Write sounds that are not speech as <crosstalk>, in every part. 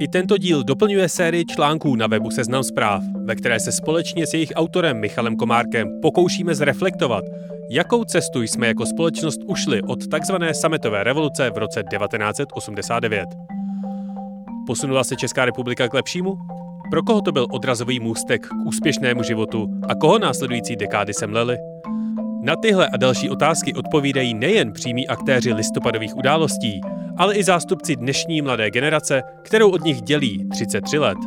I tento díl doplňuje sérii článků na webu Seznam zpráv, ve které se společně s jejich autorem Michalem Komárkem pokoušíme zreflektovat, jakou cestu jsme jako společnost ušli od tzv. sametové revoluce v roce 1989. Posunula se Česká republika k lepšímu? Pro koho to byl odrazový můstek k úspěšnému životu a koho následující dekády semleli? Na tyhle a další otázky odpovídají nejen přímí aktéři listopadových událostí, ale i zástupci dnešní mladé generace, kterou od nich dělí 33 let.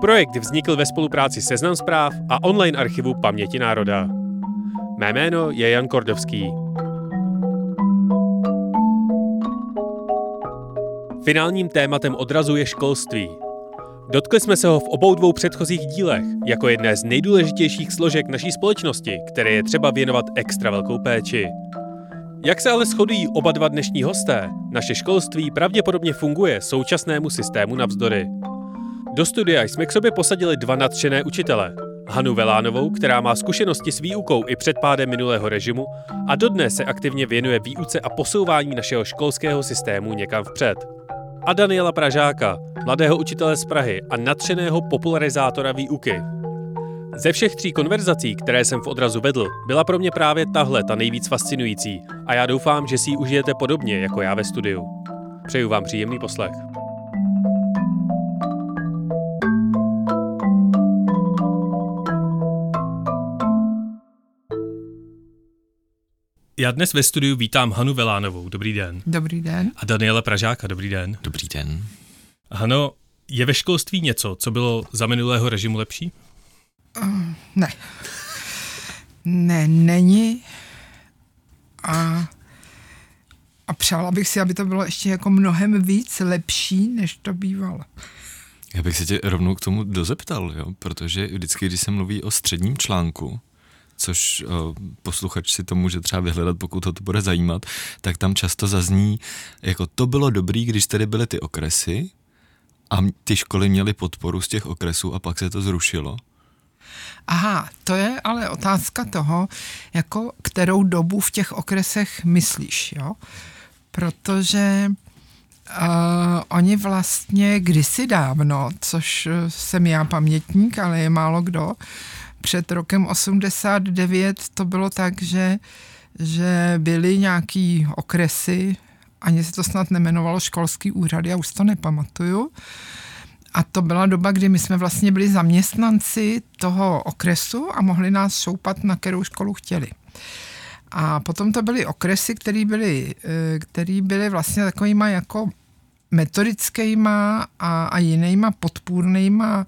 Projekt vznikl ve spolupráci Seznam zpráv a online archivu Paměti národa. Mé jméno je Jan Kordovský. Finálním tématem odrazu je školství. Dotkli jsme se ho v obou dvou předchozích dílech, jako jedné z nejdůležitějších složek naší společnosti, které je třeba věnovat extra velkou péči. Jak se ale shodují oba dva dnešní hosté, naše školství pravděpodobně funguje současnému systému navzdory. Do studia jsme k sobě posadili dva nadšené učitele. Hanu Velánovou, která má zkušenosti s výukou i před pádem minulého režimu a dodnes se aktivně věnuje výuce a posouvání našeho školského systému někam vpřed. A Daniela Pražáka, mladého učitele z Prahy a nadšeného popularizátora výuky. Ze všech tří konverzací, které jsem v odrazu vedl, byla pro mě právě tahle ta nejvíc fascinující a já doufám, že si ji užijete podobně jako já ve studiu. Přeju vám příjemný poslech. Já dnes ve studiu vítám Hanu Velánovou. Dobrý den. Dobrý den. A Daniela Pražáka. Dobrý den. Dobrý den. Hano, je ve školství něco, co bylo za minulého režimu lepší? Uh, ne. Ne, není. A, a přála bych si, aby to bylo ještě jako mnohem víc lepší, než to bývalo. Já bych se tě rovnou k tomu dozeptal, jo? protože vždycky, když se mluví o středním článku, což uh, posluchač si to může třeba vyhledat, pokud ho to bude zajímat, tak tam často zazní, jako to bylo dobrý, když tady byly ty okresy a ty školy měly podporu z těch okresů a pak se to zrušilo. Aha, to je ale otázka toho, jako kterou dobu v těch okresech myslíš, jo? Protože uh, oni vlastně kdysi dávno, což jsem já pamětník, ale je málo kdo, před rokem 89 to bylo tak, že, že byly nějaký okresy, ani se to snad nemenovalo školský úřad, já už to nepamatuju. A to byla doba, kdy my jsme vlastně byli zaměstnanci toho okresu a mohli nás šoupat, na kterou školu chtěli. A potom to byly okresy, které byly, eh, který byly vlastně takovýma jako metodickýma a, a jinýma podpůrnýma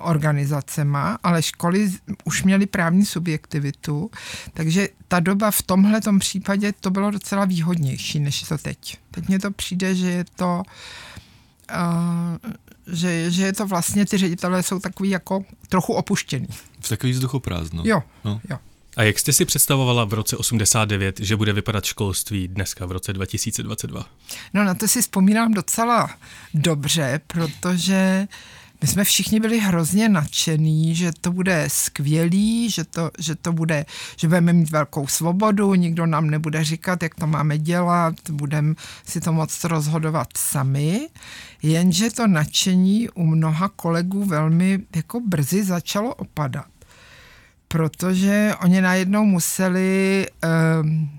organizacema, ale školy už měly právní subjektivitu, takže ta doba v tomhle případě to bylo docela výhodnější, než to teď. Teď mně to přijde, že je to Uh, že, že je to vlastně, ty ředitelé jsou takový jako trochu opuštěný. V takový vzduchoprázdno. Jo, no. jo. A jak jste si představovala v roce 89, že bude vypadat školství dneska v roce 2022? No na to si vzpomínám docela dobře, protože uh, my jsme všichni byli hrozně nadšení, že to bude skvělý, že to, že to bude, že budeme mít velkou svobodu, nikdo nám nebude říkat, jak to máme dělat, budeme si to moc rozhodovat sami, jenže to nadšení u mnoha kolegů velmi jako brzy začalo opadat. Protože oni najednou museli um,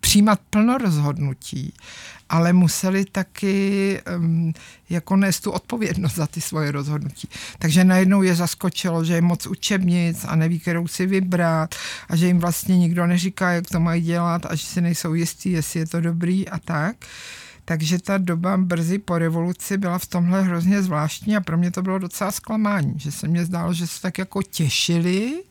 přijímat plno rozhodnutí ale museli taky um, jako nést tu odpovědnost za ty svoje rozhodnutí. Takže najednou je zaskočilo, že je moc učebnic a neví, kterou si vybrat a že jim vlastně nikdo neříká, jak to mají dělat a že si nejsou jistí, jestli je to dobrý a tak. Takže ta doba brzy po revoluci byla v tomhle hrozně zvláštní a pro mě to bylo docela zklamání, že se mně zdálo, že se tak jako těšili,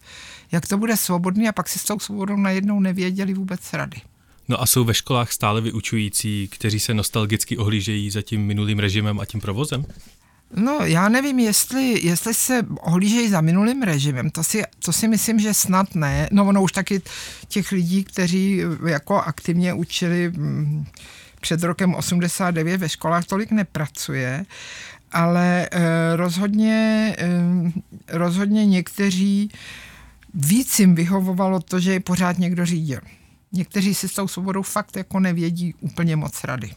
jak to bude svobodný a pak si s tou svobodou najednou nevěděli vůbec rady. No a jsou ve školách stále vyučující, kteří se nostalgicky ohlížejí za tím minulým režimem a tím provozem? No, já nevím, jestli, jestli se ohlížejí za minulým režimem, to si, to si myslím, že snad ne. No, ono už taky těch lidí, kteří jako aktivně učili mm, před rokem 89 ve školách tolik nepracuje, ale eh, rozhodně, eh, rozhodně někteří víc jim vyhovovalo to, že je pořád někdo řídil. Někteří si s tou svobodou fakt jako nevědí úplně moc rady.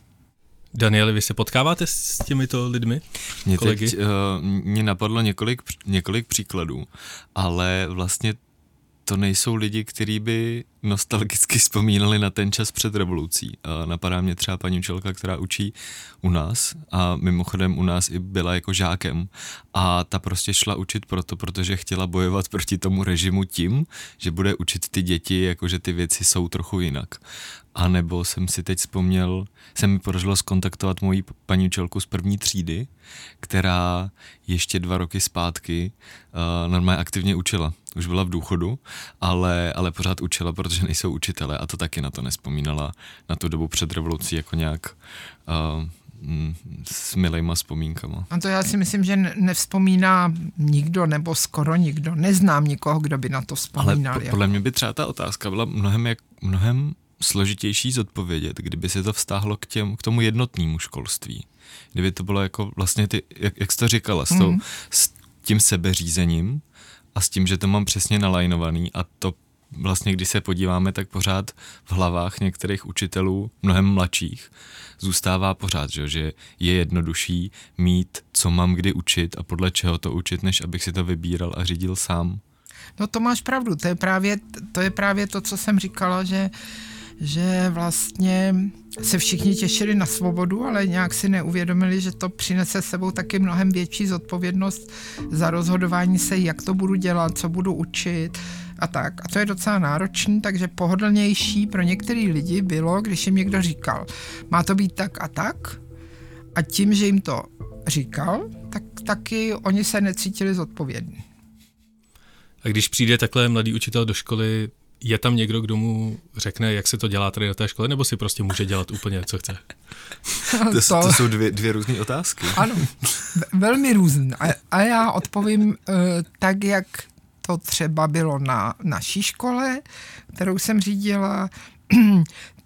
Danieli, vy se potkáváte s těmito lidmi? Mě kolegy? teď uh, mě napadlo několik, několik příkladů, ale vlastně to nejsou lidi, kteří by nostalgicky vzpomínali na ten čas před revolucí. A napadá mě třeba paní učitelka, která učí u nás a mimochodem u nás i byla jako žákem a ta prostě šla učit proto, protože chtěla bojovat proti tomu režimu tím, že bude učit ty děti, jakože ty věci jsou trochu jinak. A nebo jsem si teď vzpomněl, jsem mi podařilo skontaktovat moji paní učitelku z první třídy, která ještě dva roky zpátky uh, normálně aktivně učila. Už byla v důchodu, ale, ale pořád učila, protože nejsou učitele a to taky na to nespomínala na tu dobu před revolucí jako nějak uh, s milejma vzpomínkama. A to já si myslím, že nevzpomíná nikdo nebo skoro nikdo. Neznám nikoho, kdo by na to vzpomínal. Ale po, podle mě by třeba ta otázka byla mnohem, jak, mnohem složitější zodpovědět, kdyby se to vztáhlo k, těm, k tomu jednotnému školství. Kdyby to bylo jako vlastně ty, jak, jak jsi to říkala, s, tou, mm. s tím sebeřízením a s tím, že to mám přesně nalajnovaný a to vlastně, když se podíváme, tak pořád v hlavách některých učitelů, mnohem mladších, zůstává pořád, že, je jednodušší mít, co mám kdy učit a podle čeho to učit, než abych si to vybíral a řídil sám. No to máš pravdu, to je právě to, je právě to co jsem říkala, že že vlastně se všichni těšili na svobodu, ale nějak si neuvědomili, že to přinese sebou taky mnohem větší zodpovědnost za rozhodování se, jak to budu dělat, co budu učit a tak. A to je docela náročný, takže pohodlnější pro některé lidi bylo, když jim někdo říkal, má to být tak a tak, a tím, že jim to říkal, tak taky oni se necítili zodpovědní. A když přijde takhle mladý učitel do školy, je tam někdo, kdo mu řekne, jak se to dělá tady na té škole, nebo si prostě může dělat úplně, co chce? To, to, to jsou dvě, dvě různé otázky. Ano, velmi různé. A, a já odpovím uh, tak, jak to třeba bylo na naší škole, kterou jsem řídila, <clears throat>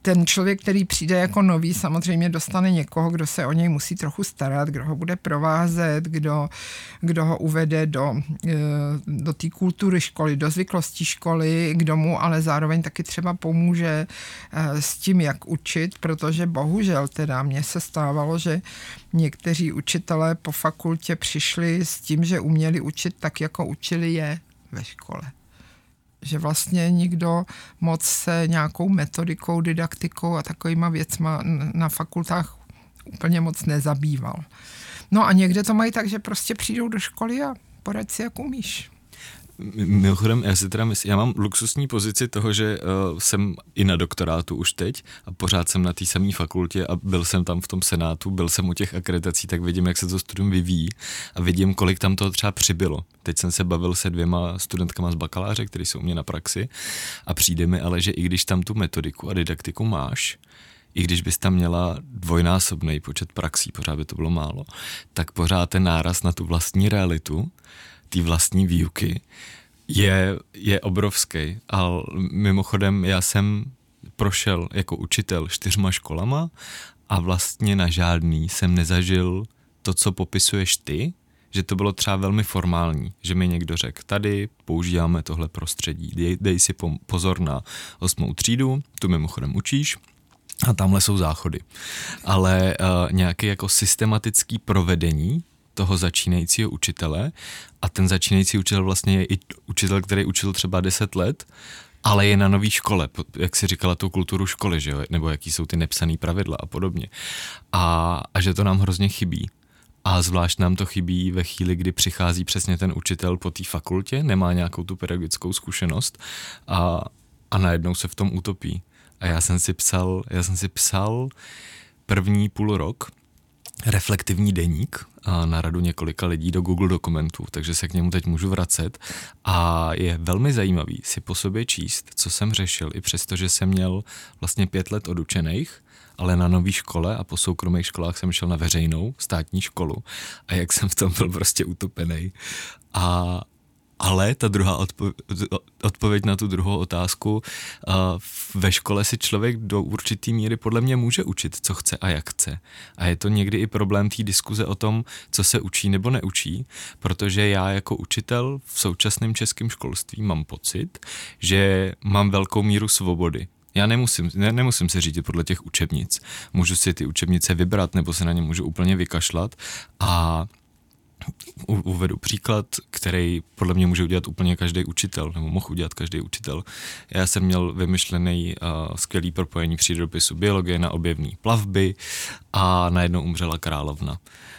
ten člověk, který přijde jako nový, samozřejmě dostane někoho, kdo se o něj musí trochu starat, kdo ho bude provázet, kdo, kdo ho uvede do, eh, do té kultury školy, do zvyklostí školy, kdo mu ale zároveň taky třeba pomůže eh, s tím, jak učit, protože bohužel teda mně se stávalo, že někteří učitelé po fakultě přišli s tím, že uměli učit tak, jako učili je ve škole že vlastně nikdo moc se nějakou metodikou, didaktikou a takovýma věcma na fakultách úplně moc nezabýval. No a někde to mají tak, že prostě přijdou do školy a poradí si, jak umíš. Mimochodem, já si teda myslím, já mám luxusní pozici toho, že uh, jsem i na doktorátu už teď a pořád jsem na té samé fakultě a byl jsem tam v tom senátu, byl jsem u těch akreditací, tak vidím, jak se to studium vyvíjí a vidím, kolik tam toho třeba přibylo. Teď jsem se bavil se dvěma studentkama z bakaláře, kteří jsou u mě na praxi a přijde mi ale, že i když tam tu metodiku a didaktiku máš, i když bys tam měla dvojnásobný počet praxí, pořád by to bylo málo, tak pořád ten náraz na tu vlastní realitu té vlastní výuky je, je obrovský. A mimochodem já jsem prošel jako učitel čtyřma školama a vlastně na žádný jsem nezažil to, co popisuješ ty, že to bylo třeba velmi formální, že mi někdo řekl, tady používáme tohle prostředí, dej, dej si pozor na osmou třídu, tu mimochodem učíš, a tamhle jsou záchody. Ale uh, nějaké jako systematický provedení toho začínajícího učitele a ten začínající učitel vlastně je i učitel, který učil třeba 10 let, ale je na nový škole, jak si říkala, tu kulturu školy, že jo? nebo jaký jsou ty nepsané pravidla a podobně. A, a že to nám hrozně chybí. A zvlášť nám to chybí ve chvíli, kdy přichází přesně ten učitel po té fakultě, nemá nějakou tu pedagogickou zkušenost a, a najednou se v tom utopí. A já jsem si psal, já jsem si psal první půl rok reflektivní deník na radu několika lidí do Google dokumentů, takže se k němu teď můžu vracet a je velmi zajímavý si po sobě číst, co jsem řešil, i přesto, že jsem měl vlastně pět let odučených, ale na nový škole a po soukromých školách jsem šel na veřejnou státní školu a jak jsem v tom byl prostě utopený. A ale ta druhá odpo- odpověď na tu druhou otázku, uh, ve škole si člověk do určitý míry podle mě může učit, co chce a jak chce. A je to někdy i problém té diskuze o tom, co se učí nebo neučí, protože já jako učitel v současném českém školství mám pocit, že mám velkou míru svobody. Já nemusím, ne, nemusím se řídit podle těch učebnic. Můžu si ty učebnice vybrat, nebo se na ně můžu úplně vykašlat a uvedu příklad, který podle mě může udělat úplně každý učitel, nebo mohl udělat každý učitel. Já jsem měl vymyšlený uh, skvělý propojení přírodopisu biologie na objevní plavby a najednou umřela královna.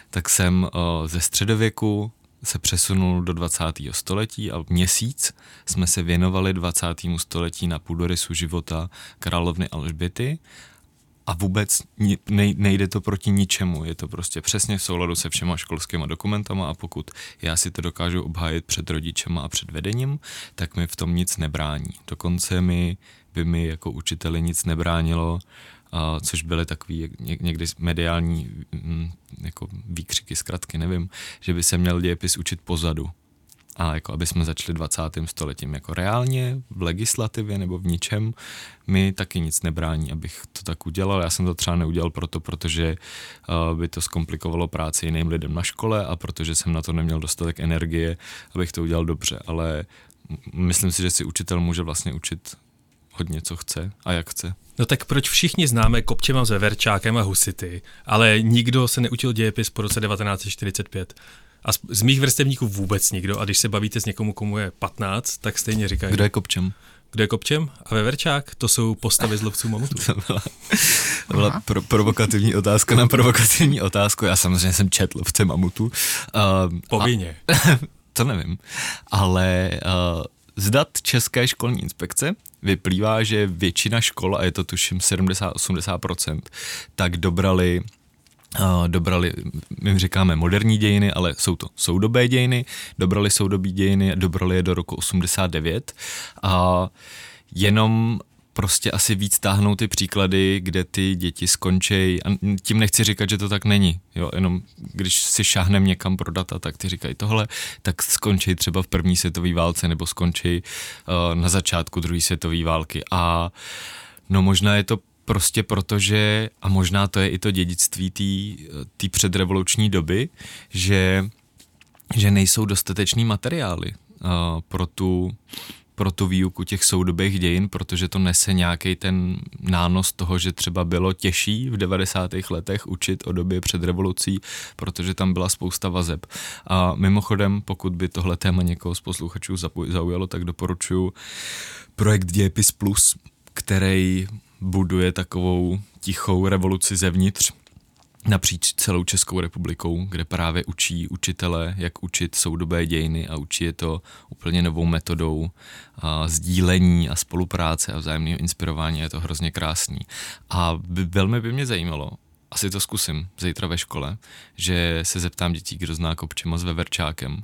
Tak jsem uh, ze středověku se přesunul do 20. století a měsíc jsme se věnovali 20. století na půdorysu života královny Alžběty a vůbec nejde to proti ničemu. Je to prostě přesně v souladu se všema školskými dokumentama a pokud já si to dokážu obhájit před rodičema a před vedením, tak mi v tom nic nebrání. Dokonce mi by mi jako učiteli nic nebránilo, a což byly takový někdy mediální mm, jako výkřiky, zkratky, nevím, že by se měl dějepis učit pozadu a jako aby jsme začali 20. stoletím jako reálně v legislativě nebo v ničem mi taky nic nebrání, abych to tak udělal. Já jsem to třeba neudělal proto, protože uh, by to zkomplikovalo práci jiným lidem na škole a protože jsem na to neměl dostatek energie, abych to udělal dobře, ale myslím si, že si učitel může vlastně učit hodně, co chce a jak chce. No tak proč všichni známe Kopčema s Veverčákem a Husity, ale nikdo se neučil dějepis po roce 1945? A z, z mých vrstevníků vůbec nikdo. A když se bavíte s někomu, komu je 15, tak stejně říkají. Kdo je kopčem? Kdo je kopčem? A Veverčák? To jsou postavy z lovců mamutů. <laughs> to byla, to byla pro, provokativní otázka na provokativní otázku. Já samozřejmě jsem četl lovce mamutů. Uh, Povinně. A, <laughs> to nevím. Ale uh, z dat České školní inspekce vyplývá, že většina škol, a je to tuším 70-80%, tak dobrali dobrali, my říkáme moderní dějiny, ale jsou to soudobé dějiny, dobrali soudobí dějiny, dobrali je do roku 89 a jenom prostě asi víc táhnou ty příklady, kde ty děti skončí. A tím nechci říkat, že to tak není. Jo, jenom když si šáhnem někam pro data, tak ty říkají tohle, tak skončí třeba v první světové válce nebo skončí uh, na začátku druhé světové války. A no možná je to prostě protože, a možná to je i to dědictví té předrevoluční doby, že, že nejsou dostatečný materiály uh, pro tu pro tu výuku těch soudobých dějin, protože to nese nějaký ten nános toho, že třeba bylo těžší v 90. letech učit o době před revolucí, protože tam byla spousta vazeb. A mimochodem, pokud by tohle téma někoho z posluchačů zaujalo, tak doporučuji projekt Dějepis Plus, který buduje takovou tichou revoluci zevnitř napříč celou Českou republikou, kde právě učí učitele, jak učit soudobé dějiny a učí je to úplně novou metodou a sdílení a spolupráce a vzájemného inspirování. Je to hrozně krásný. A by, velmi by mě zajímalo, asi to zkusím zítra ve škole, že se zeptám dětí, kdo zná Kopčima s Veverčákem,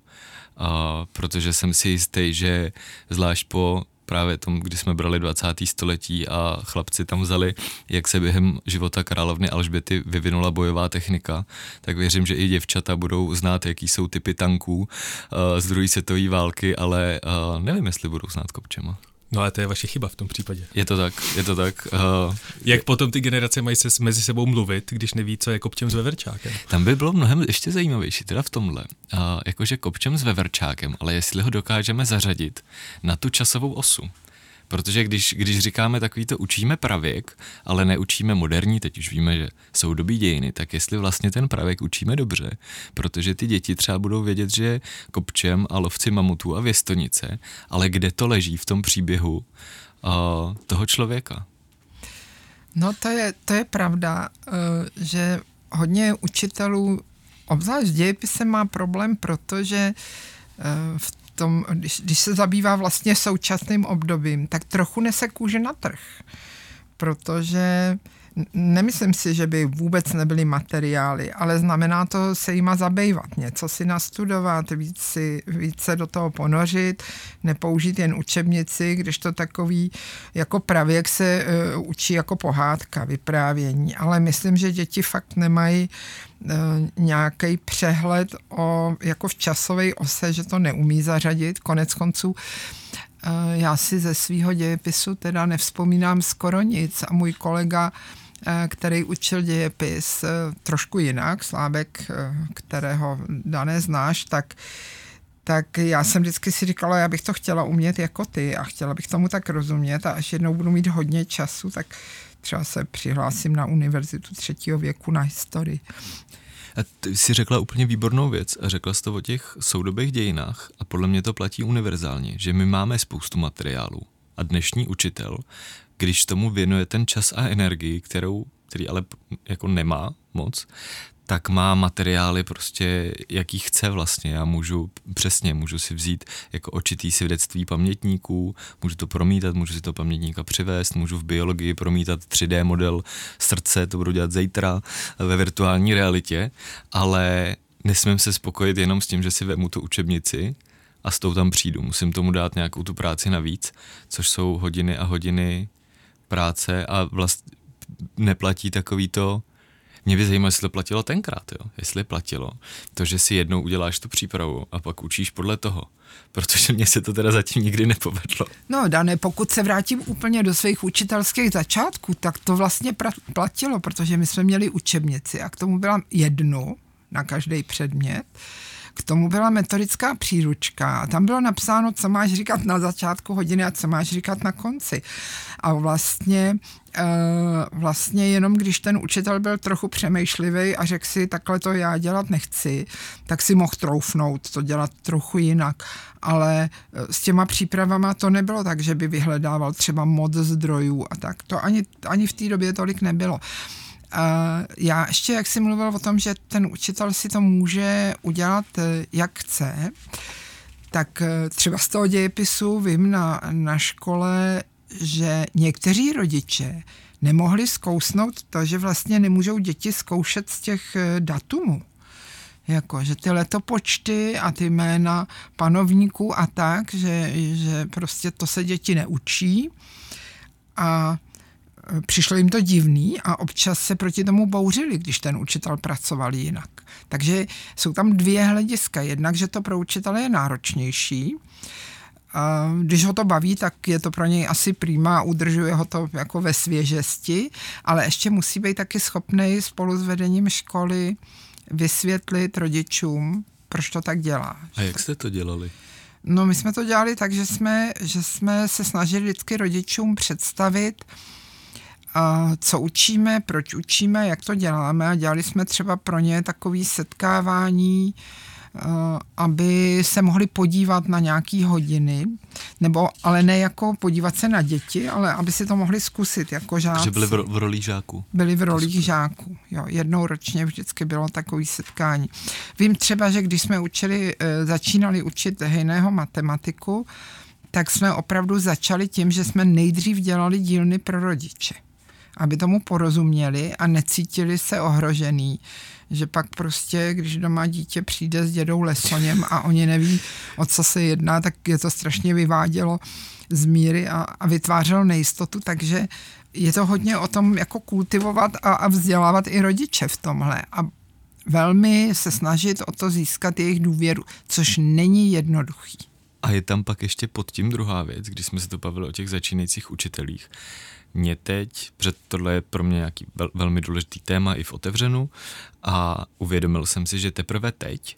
a protože jsem si jistý, že zvlášť po právě tom, kdy jsme brali 20. století a chlapci tam vzali, jak se během života královny Alžběty vyvinula bojová technika, tak věřím, že i děvčata budou znát, jaký jsou typy tanků uh, z druhé světové války, ale uh, nevím, jestli budou znát kopčema. No ale to je vaše chyba v tom případě. Je to tak, je to tak. Uh, Jak potom ty generace mají se mezi sebou mluvit, když neví, co je kopčem s veverčákem? Tam by bylo mnohem ještě zajímavější, teda v tomhle. Uh, jakože kopčem s veverčákem, ale jestli ho dokážeme zařadit na tu časovou osu. Protože když, když říkáme takový to učíme pravěk, ale neučíme moderní, teď už víme, že jsou dobí dějiny, tak jestli vlastně ten pravěk učíme dobře, protože ty děti třeba budou vědět, že kopčem a lovci mamutů a věstonice, ale kde to leží v tom příběhu uh, toho člověka. No to je, to je pravda, uh, že hodně učitelů, obzvlášť dějepisem má problém, protože uh, v tom, když, když se zabývá vlastně současným obdobím, tak trochu nese kůže na trh. protože Nemyslím si, že by vůbec nebyly materiály, ale znamená to se jima zabývat, něco si nastudovat, víc si, víc do toho ponořit, nepoužít jen učebnici, když to takový jako pravěk se uh, učí jako pohádka, vyprávění. Ale myslím, že děti fakt nemají uh, nějaký přehled o, jako v časové ose, že to neumí zařadit. Konec konců uh, já si ze svého dějepisu teda nevzpomínám skoro nic a můj kolega který učil dějepis eh, trošku jinak, Slábek, eh, kterého dané znáš, tak tak já jsem vždycky si říkala, já bych to chtěla umět jako ty a chtěla bych tomu tak rozumět a až jednou budu mít hodně času, tak třeba se přihlásím na univerzitu třetího věku na historii. A ty jsi řekla úplně výbornou věc a řekla jsi to o těch soudobých dějinách a podle mě to platí univerzálně, že my máme spoustu materiálů a dnešní učitel když tomu věnuje ten čas a energii, kterou, který ale jako nemá moc, tak má materiály prostě, jaký chce vlastně. Já můžu přesně, můžu si vzít jako očitý svědectví pamětníků, můžu to promítat, můžu si to pamětníka přivést, můžu v biologii promítat 3D model srdce, to budu dělat zítra ve virtuální realitě, ale nesmím se spokojit jenom s tím, že si vemu tu učebnici a s tou tam přijdu. Musím tomu dát nějakou tu práci navíc, což jsou hodiny a hodiny práce a vlastně neplatí takový to, mě by zajímalo, jestli to platilo tenkrát, jo? jestli platilo to, že si jednou uděláš tu přípravu a pak učíš podle toho, protože mně se to teda zatím nikdy nepovedlo. No, Dané, pokud se vrátím úplně do svých učitelských začátků, tak to vlastně platilo, protože my jsme měli učebnici a k tomu byla jednu na každý předmět k tomu byla metodická příručka a tam bylo napsáno, co máš říkat na začátku hodiny a co máš říkat na konci. A vlastně eh, vlastně jenom když ten učitel byl trochu přemýšlivý a řekl si, takhle to já dělat nechci, tak si mohl troufnout to dělat trochu jinak. Ale eh, s těma přípravama to nebylo tak, že by vyhledával třeba moc zdrojů a tak. To ani, ani v té době tolik nebylo. Já ještě, jak jsi mluvil o tom, že ten učitel si to může udělat, eh, jak chce, tak eh, třeba z toho dějepisu vím na, na škole, že někteří rodiče nemohli zkousnout to, že vlastně nemůžou děti zkoušet z těch datumů. Jako, že ty letopočty a ty jména panovníků a tak, že, že prostě to se děti neučí. A přišlo jim to divný a občas se proti tomu bouřili, když ten učitel pracoval jinak. Takže jsou tam dvě hlediska. Jednak, že to pro učitele je náročnější, a když ho to baví, tak je to pro něj asi prýma a udržuje ho to jako ve svěžesti, ale ještě musí být taky schopný spolu s vedením školy vysvětlit rodičům, proč to tak dělá. A jak jste to dělali? No my jsme to dělali tak, že jsme, že jsme se snažili vždycky rodičům představit, a co učíme, proč učíme, jak to děláme a dělali jsme třeba pro ně takové setkávání, aby se mohli podívat na nějaké hodiny, nebo ale ne jako podívat se na děti, ale aby si to mohli zkusit jako žáci. Že byli v, ro- v rolích žáků. Byli v rolích žáků, jo. Jednou ročně vždycky bylo takové setkání. Vím třeba, že když jsme učili, e, začínali učit hejného matematiku, tak jsme opravdu začali tím, že jsme nejdřív dělali dílny pro rodiče aby tomu porozuměli a necítili se ohrožený. Že pak prostě, když doma dítě přijde s dědou lesoněm a oni neví, o co se jedná, tak je to strašně vyvádělo z míry a, a vytvářelo nejistotu, takže je to hodně o tom jako kultivovat a, a vzdělávat i rodiče v tomhle a velmi se snažit o to získat jejich důvěru, což není jednoduchý. A je tam pak ještě pod tím druhá věc, když jsme se to bavili o těch začínajících učitelích, mě teď, protože tohle je pro mě nějaký vel, velmi důležitý téma i v otevřenu a uvědomil jsem si, že teprve teď,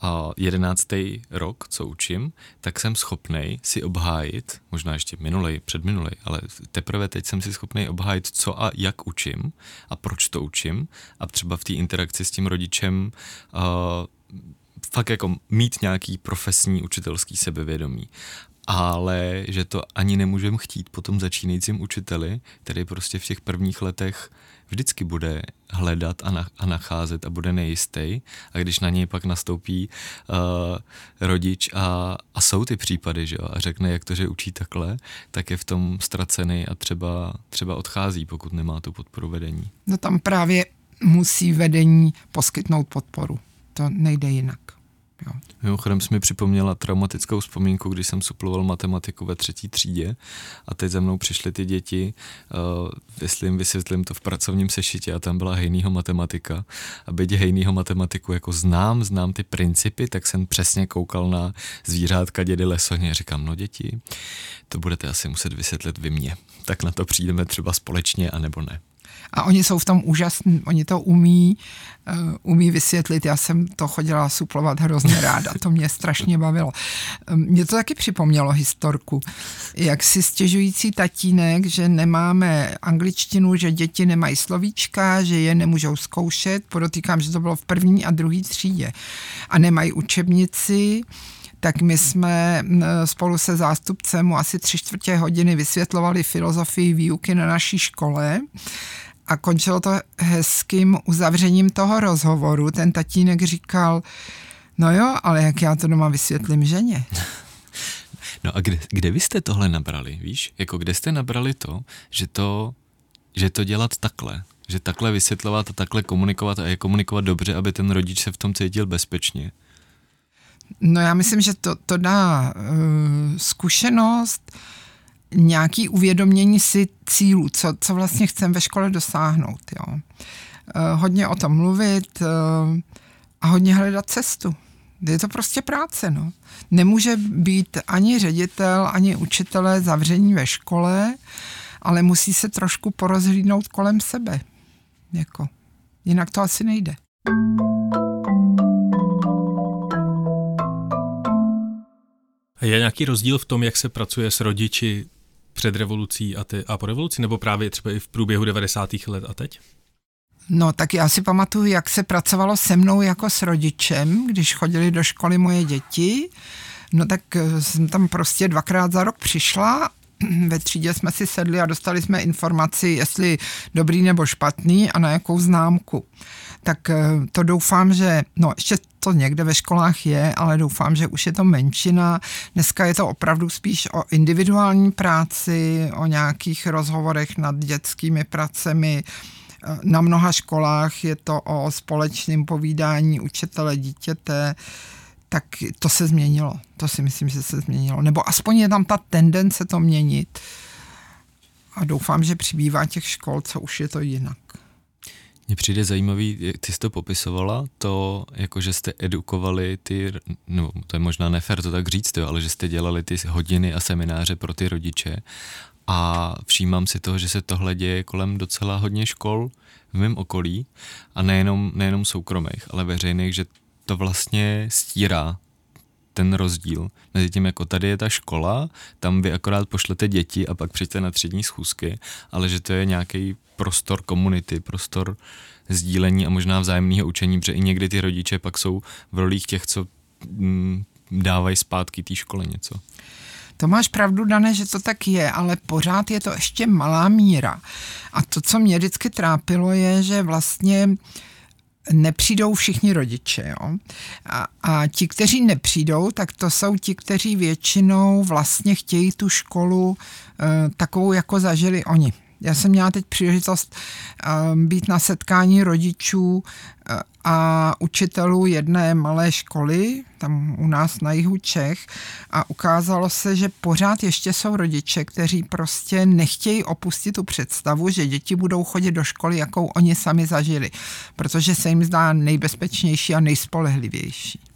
a jedenáctý rok, co učím, tak jsem schopný si obhájit, možná ještě minulej, předminulej, ale teprve teď jsem si schopný obhájit, co a jak učím a proč to učím a třeba v té interakci s tím rodičem uh, fakt jako mít nějaký profesní učitelský sebevědomí. Ale že to ani nemůžeme chtít po tom začínajícím učiteli, který prostě v těch prvních letech vždycky bude hledat a, na, a nacházet a bude nejistý. A když na něj pak nastoupí uh, rodič a, a jsou ty případy, že jo, a řekne, jak to, že učí takhle, tak je v tom ztracený a třeba, třeba odchází, pokud nemá tu podporu vedení. No tam právě musí vedení poskytnout podporu. To nejde jinak. Jo. Mimochodem jsi mi připomněla traumatickou vzpomínku, když jsem suploval matematiku ve třetí třídě a teď za mnou přišly ty děti, uh, jestli jim vysvětlím to v pracovním sešitě a tam byla hejnýho matematika. A byť hejnýho matematiku jako znám, znám ty principy, tak jsem přesně koukal na zvířátka dědy Lesoně a říkám, no děti, to budete asi muset vysvětlit vy mě. Tak na to přijdeme třeba společně, anebo ne. A oni jsou v tom úžasní, oni to umí, uh, umí vysvětlit. Já jsem to chodila suplovat hrozně <laughs> ráda, to mě strašně bavilo. Um, mě to taky připomnělo historku, jak si stěžující tatínek, že nemáme angličtinu, že děti nemají slovíčka, že je nemůžou zkoušet, podotýkám, že to bylo v první a druhé třídě, a nemají učebnici, tak my jsme spolu se zástupcem mu asi tři čtvrtě hodiny vysvětlovali filozofii výuky na naší škole a končilo to hezkým uzavřením toho rozhovoru. Ten tatínek říkal, no jo, ale jak já to doma vysvětlím ženě. <laughs> No a kde, kde vy jste tohle nabrali, víš? Jako kde jste nabrali to, že to, že to dělat takhle? Že takhle vysvětlovat a takhle komunikovat a je komunikovat dobře, aby ten rodič se v tom cítil bezpečně? No já myslím, že to, to dá uh, zkušenost, nějaký uvědomění si cílů, co, co vlastně chceme ve škole dosáhnout. Jo. Uh, hodně o tom mluvit uh, a hodně hledat cestu. Je to prostě práce. No. Nemůže být ani ředitel, ani učitelé zavření ve škole, ale musí se trošku porozhlídnout kolem sebe. Jako. Jinak to asi nejde. Je nějaký rozdíl v tom, jak se pracuje s rodiči před revolucí a, ty, a po revoluci, nebo právě třeba i v průběhu 90. let a teď? No, tak já si pamatuju, jak se pracovalo se mnou jako s rodičem, když chodili do školy moje děti. No tak eh, jsem tam prostě dvakrát za rok přišla <clears throat> ve třídě jsme si sedli a dostali jsme informaci, jestli dobrý nebo špatný a na jakou známku. Tak eh, to doufám, že, no ještě to někde ve školách je, ale doufám, že už je to menšina. Dneska je to opravdu spíš o individuální práci, o nějakých rozhovorech nad dětskými pracemi. Eh, na mnoha školách je to o společném povídání učitele dítěte tak to se změnilo. To si myslím, že se změnilo. Nebo aspoň je tam ta tendence to měnit. A doufám, že přibývá těch škol, co už je to jinak. Mně přijde zajímavý, jak ty jsi to popisovala, to, jako že jste edukovali ty, no to je možná nefér to tak říct, jo, ale že jste dělali ty hodiny a semináře pro ty rodiče. A všímám si toho, že se tohle děje kolem docela hodně škol v mém okolí a nejenom, nejenom soukromých, ale veřejných, že to vlastně stírá ten rozdíl mezi tím, jako tady je ta škola, tam vy akorát pošlete děti a pak přijďte na třídní schůzky, ale že to je nějaký prostor komunity, prostor sdílení a možná vzájemného učení, protože i někdy ty rodiče pak jsou v rolích těch, co mm, dávají zpátky té škole něco. To máš pravdu, Dané, že to tak je, ale pořád je to ještě malá míra. A to, co mě vždycky trápilo, je, že vlastně uh, nepřijdou všichni rodiče. Jo? A, a ti, kteří nepřijdou, tak to jsou ti, kteří většinou vlastně chtějí tu školu e, takovou, jako zažili oni. Já jsem měla teď příležitost uh, být na setkání rodičů uh, a učitelů jedné malé školy, tam u nás na jihu Čech, a ukázalo se, že pořád ještě jsou rodiče, kteří prostě nechtějí opustit tu představu, že děti budou chodit do školy, jakou oni sami zažili, protože se jim zdá nejbezpečnější a nejspolehlivější.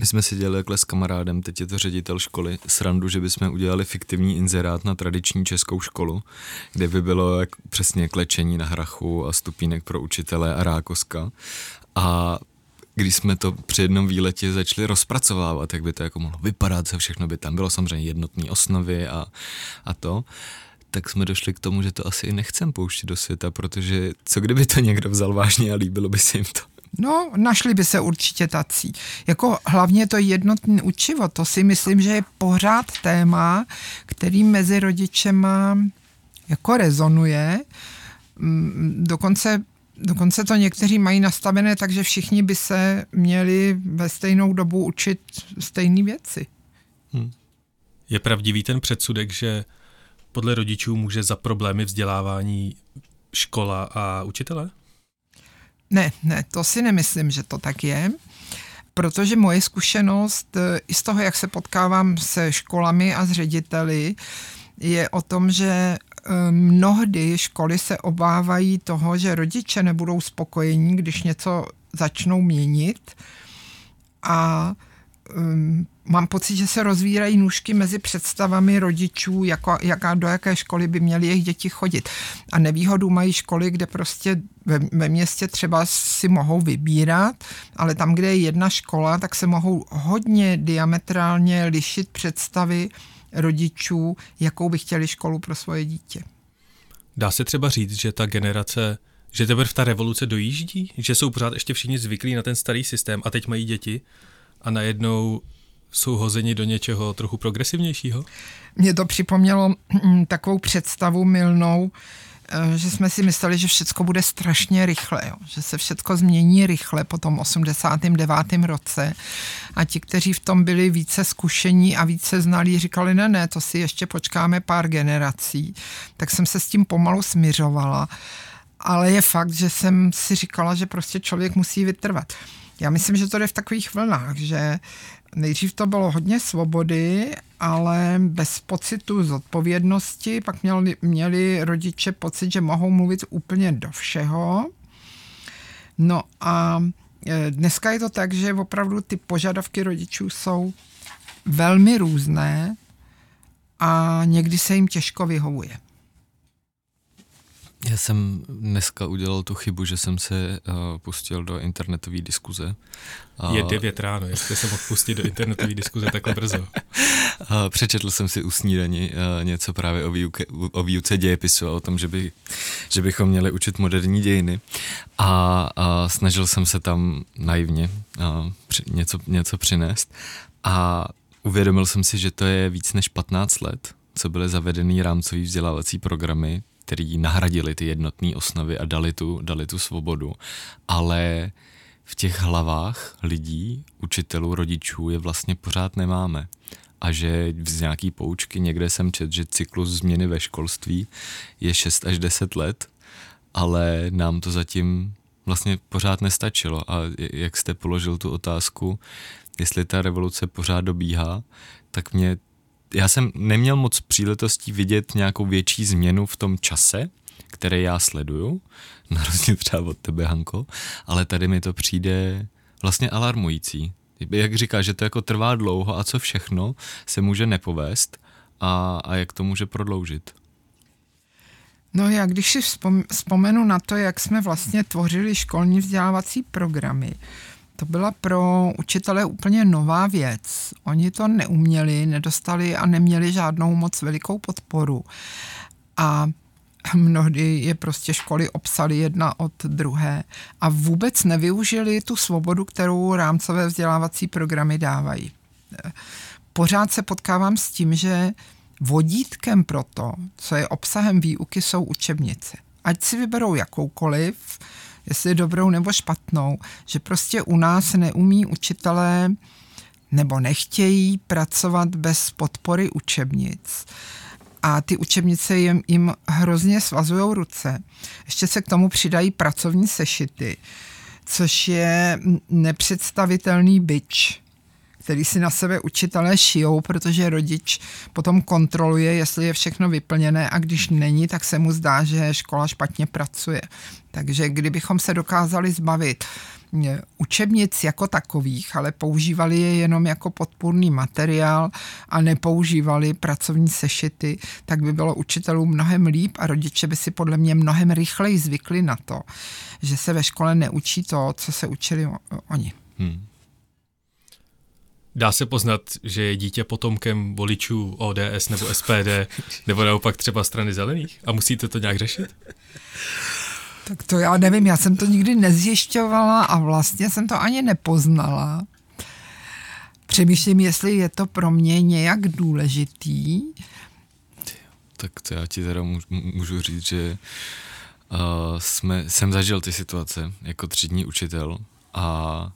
My jsme si dělali takhle s kamarádem, teď je to ředitel školy, srandu, že bychom udělali fiktivní inzerát na tradiční českou školu, kde by bylo jak přesně klečení na hrachu a stupínek pro učitele a rákoska. A když jsme to při jednom výletě začali rozpracovávat, jak by to jako mohlo vypadat, co všechno by tam bylo, samozřejmě jednotné osnovy a, a to, tak jsme došli k tomu, že to asi nechcem pouštět do světa, protože co kdyby to někdo vzal vážně a líbilo by se jim to. No, našli by se určitě tací. Jako hlavně to jednotné učivo, to si myslím, že je pořád téma, který mezi rodičema jako rezonuje. Mm, dokonce Dokonce to někteří mají nastavené tak, že všichni by se měli ve stejnou dobu učit stejné věci. Hmm. Je pravdivý ten předsudek, že podle rodičů může za problémy vzdělávání škola a učitele? Ne, ne, to si nemyslím, že to tak je, protože moje zkušenost e, i z toho, jak se potkávám se školami a s řediteli, je o tom, že e, mnohdy školy se obávají toho, že rodiče nebudou spokojení, když něco začnou měnit a um, mám pocit, že se rozvírají nůžky mezi představami rodičů, jako, jaká, do jaké školy by měly jejich děti chodit. A nevýhodu mají školy, kde prostě ve, ve městě třeba si mohou vybírat, ale tam, kde je jedna škola, tak se mohou hodně diametrálně lišit představy rodičů, jakou by chtěli školu pro svoje dítě. Dá se třeba říct, že ta generace že teprve ta revoluce dojíždí, že jsou pořád ještě všichni zvyklí na ten starý systém a teď mají děti a najednou jsou hozeni do něčeho trochu progresivnějšího? Mně to připomnělo mm, takovou představu milnou, eh, že jsme si mysleli, že všechno bude strašně rychle, jo. že se všechno změní rychle po tom 89. roce a ti, kteří v tom byli více zkušení a více znalí, říkali, ne, ne, to si ještě počkáme pár generací. Tak jsem se s tím pomalu smiřovala, ale je fakt, že jsem si říkala, že prostě člověk musí vytrvat. Já myslím, že to jde v takových vlnách, že nejdřív to bylo hodně svobody, ale bez pocitu zodpovědnosti, pak měli, měli rodiče pocit, že mohou mluvit úplně do všeho. No a e, dneska je to tak, že opravdu ty požadavky rodičů jsou velmi různé a někdy se jim těžko vyhovuje. Já jsem dneska udělal tu chybu, že jsem se uh, pustil do internetové diskuze. Uh, je devět ráno, jestli se mohl pustit do internetové diskuze takhle brzo. <laughs> Uh, přečetl jsem si u snídaní uh, něco právě o, výuke, o výuce dějepisu a o tom, že, by, že bychom měli učit moderní dějiny. A uh, snažil jsem se tam naivně uh, při, něco, něco přinést. A uvědomil jsem si, že to je víc než 15 let, co byly zavedeny rámcové vzdělávací programy který nahradili ty jednotné osnovy a dali tu, dali tu svobodu. Ale v těch hlavách lidí, učitelů, rodičů je vlastně pořád nemáme. A že z nějaký poučky někde jsem čet, že cyklus změny ve školství je 6 až 10 let, ale nám to zatím vlastně pořád nestačilo. A jak jste položil tu otázku, jestli ta revoluce pořád dobíhá, tak mě já jsem neměl moc příležitostí vidět nějakou větší změnu v tom čase, který já sleduju, <laughs> na rozdíl třeba od tebe, Hanko, ale tady mi to přijde vlastně alarmující. Jak říká, že to jako trvá dlouho a co všechno se může nepovést a, a jak to může prodloužit. No já když si vzpomenu na to, jak jsme vlastně tvořili školní vzdělávací programy, to byla pro učitele úplně nová věc. Oni to neuměli, nedostali a neměli žádnou moc velikou podporu. A <laughs> mnohdy je prostě školy obsali jedna od druhé a vůbec nevyužili tu svobodu, kterou rámcové vzdělávací programy dávají. Pořád se potkávám s tím, že vodítkem pro to, co je obsahem výuky, jsou učebnice. Ať si vyberou jakoukoliv, jestli dobrou nebo špatnou, že prostě u nás neumí učitelé nebo nechtějí pracovat bez podpory učebnic. A ty učebnice jim, jim hrozně svazují ruce. Ještě se k tomu přidají pracovní sešity, což je nepředstavitelný byč který si na sebe učitelé šijou, protože rodič potom kontroluje, jestli je všechno vyplněné a když není, tak se mu zdá, že škola špatně pracuje. Takže kdybychom se dokázali zbavit eh, učebnic jako takových, ale používali je jenom jako podpůrný materiál a nepoužívali pracovní sešity, tak by bylo učitelům mnohem líp a rodiče by si podle mě mnohem rychleji zvykli na to, že se ve škole neučí to, co se učili oni. Hmm. Dá se poznat, že je dítě potomkem voličů ODS nebo SPD, nebo naopak třeba strany zelených? A musíte to nějak řešit? Tak to já nevím, já jsem to nikdy nezjišťovala a vlastně jsem to ani nepoznala. Přemýšlím, jestli je to pro mě nějak důležitý. Tak to já ti teda můžu říct, že uh, jsme, jsem zažil ty situace jako třídní učitel a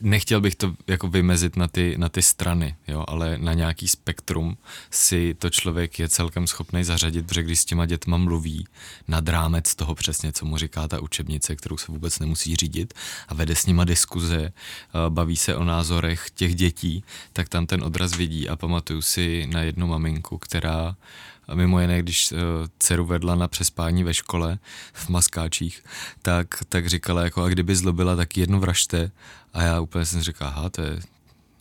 Nechtěl bych to jako vymezit na ty, na ty strany, jo, ale na nějaký spektrum si to člověk je celkem schopný zařadit, protože když s těma dětma mluví nad rámec toho přesně, co mu říká ta učebnice, kterou se vůbec nemusí řídit a vede s nima diskuze, baví se o názorech těch dětí, tak tam ten odraz vidí a pamatuju si na jednu maminku, která a mimo jiné, když uh, dceru vedla na přespání ve škole v maskáčích, tak, tak říkala, jako a kdyby zlobila, tak jednu vražte. A já úplně jsem říkal, aha, to je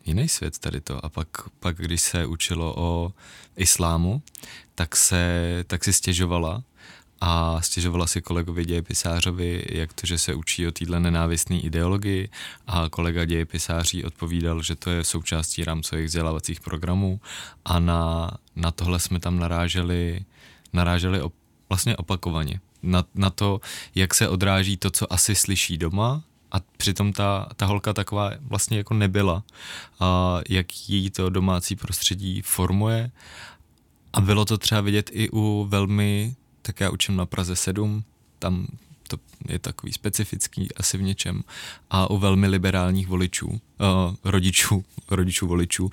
jiný svět tady to. A pak, pak když se učilo o islámu, tak, se, tak si stěžovala, a stěžovala si kolegovi dějepisářovi, jak to, že se učí o téhle nenávistné ideologii. A kolega dějepisáří odpovídal, že to je součástí rámcových vzdělávacích programů. A na, na tohle jsme tam naráželi, naráželi op, vlastně opakovaně. Na, na to, jak se odráží to, co asi slyší doma. A přitom ta, ta holka taková vlastně jako nebyla, a jak jí to domácí prostředí formuje. A bylo to třeba vidět i u velmi tak já učím na Praze 7, tam to je takový specifický asi v něčem a u velmi liberálních voličů, uh, rodičů, <laughs> rodičů voličů, uh,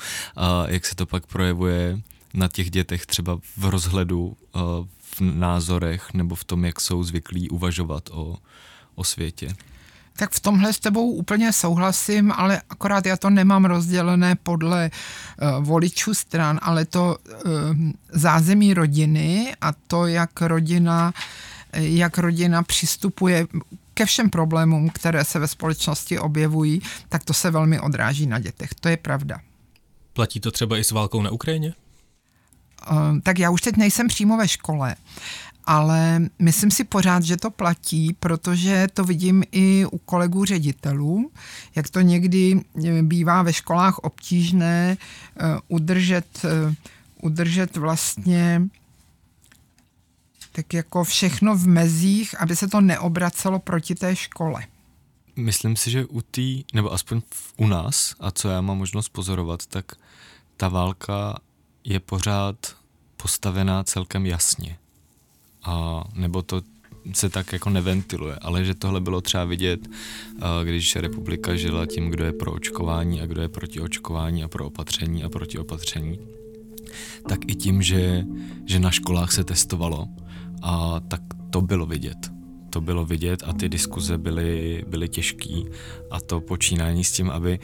jak se to pak projevuje na těch dětech třeba v rozhledu, uh, v názorech nebo v tom, jak jsou zvyklí uvažovat o, o světě. Tak v tomhle s tebou úplně souhlasím, ale akorát já to nemám rozdělené podle uh, voličů stran, ale to uh, zázemí rodiny a to, jak rodina, jak rodina přistupuje ke všem problémům, které se ve společnosti objevují, tak to se velmi odráží na dětech. To je pravda. Platí to třeba i s válkou na Ukrajině? Uh, tak já už teď nejsem přímo ve škole, ale myslím si pořád, že to platí, protože to vidím i u kolegů ředitelů, jak to někdy eh, bývá ve školách obtížné uh, udržet, uh, udržet vlastně tak jako všechno v mezích, aby se to neobracelo proti té škole. Myslím si, že u té, nebo aspoň u nás, a co já mám možnost pozorovat, tak ta válka je pořád postavená celkem jasně a nebo to se tak jako neventiluje, ale že tohle bylo třeba vidět, když republika žila tím, kdo je pro očkování a kdo je proti očkování a pro opatření a proti opatření, tak i tím, že, že na školách se testovalo, a tak to bylo vidět. To bylo vidět a ty diskuze byly, byly těžký a to počínání s tím, aby,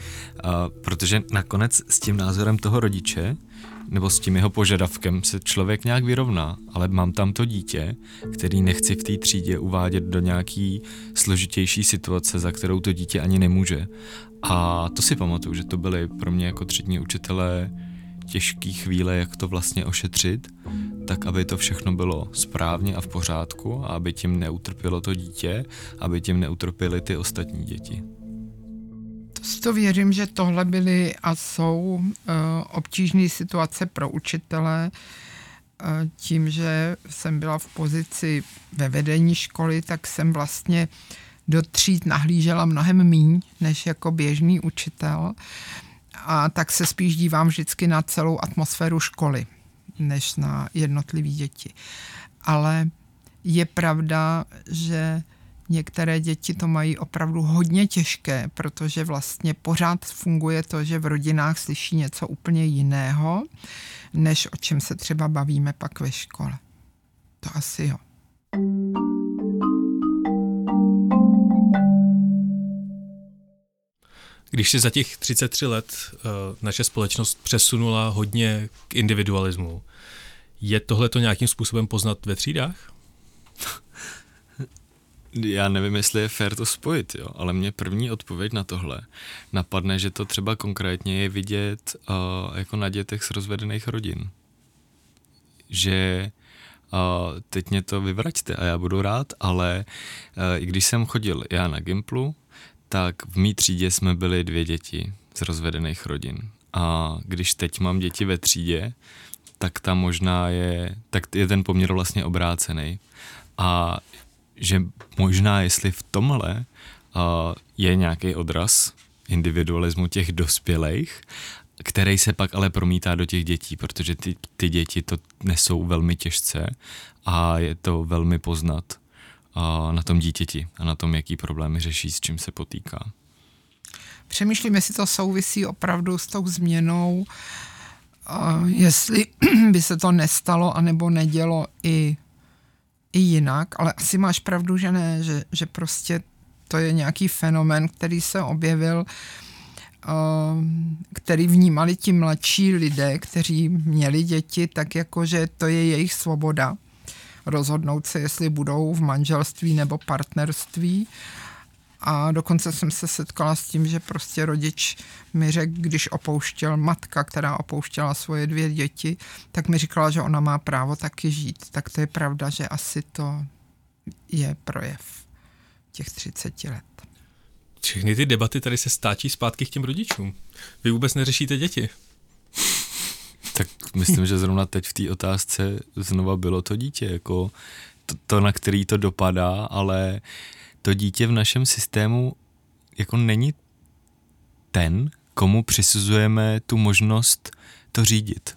protože nakonec s tím názorem toho rodiče nebo s tím jeho požadavkem se člověk nějak vyrovná, ale mám tam to dítě, který nechci v té třídě uvádět do nějaký složitější situace, za kterou to dítě ani nemůže. A to si pamatuju, že to byly pro mě jako třídní učitelé těžké chvíle, jak to vlastně ošetřit, tak aby to všechno bylo správně a v pořádku a aby tím neutrpělo to dítě, aby tím neutrpěly ty ostatní děti to věřím, že tohle byly a jsou uh, obtížné situace pro učitele. Uh, tím, že jsem byla v pozici ve vedení školy, tak jsem vlastně do tříd nahlížela mnohem míň než jako běžný učitel. A tak se spíš dívám vždycky na celou atmosféru školy, než na jednotlivý děti. Ale je pravda, že Některé děti to mají opravdu hodně těžké, protože vlastně pořád funguje to, že v rodinách slyší něco úplně jiného, než o čem se třeba bavíme pak ve škole. To asi jo. Když si za těch 33 let uh, naše společnost přesunula hodně k individualismu, je tohle to nějakým způsobem poznat ve třídách? Já nevím, jestli je fér to spojit, jo, ale mě první odpověď na tohle napadne, že to třeba konkrétně je vidět uh, jako na dětech z rozvedených rodin. Že uh, teď mě to vyvraťte a já budu rád, ale uh, i když jsem chodil já na Gimplu, tak v mý třídě jsme byli dvě děti z rozvedených rodin. A když teď mám děti ve třídě, tak tam možná je, tak je ten poměr vlastně obrácený. A že možná jestli v tomhle uh, je nějaký odraz individualismu těch dospělých, který se pak ale promítá do těch dětí, protože ty, ty děti to nesou velmi těžce a je to velmi poznat uh, na tom dítěti a na tom, jaký problémy řeší, s čím se potýká. Přemýšlím, jestli to souvisí opravdu s tou změnou, uh, jestli <clears throat> by se to nestalo anebo nedělo i, i jinak, ale asi máš pravdu, že ne, že, že prostě to je nějaký fenomen, který se objevil, který vnímali ti mladší lidé, kteří měli děti, tak jako, že to je jejich svoboda rozhodnout se, jestli budou v manželství nebo partnerství. A dokonce jsem se setkala s tím, že prostě rodič mi řekl, když opouštěl matka, která opouštěla svoje dvě děti, tak mi říkala, že ona má právo taky žít. Tak to je pravda, že asi to je projev těch 30 let. Všechny ty debaty tady se stáčí zpátky k těm rodičům. Vy vůbec neřešíte děti. <laughs> Tak myslím, že zrovna teď v té otázce znova bylo to dítě, jako to, to, na který to dopadá, ale to dítě v našem systému jako není ten, komu přisuzujeme tu možnost to řídit.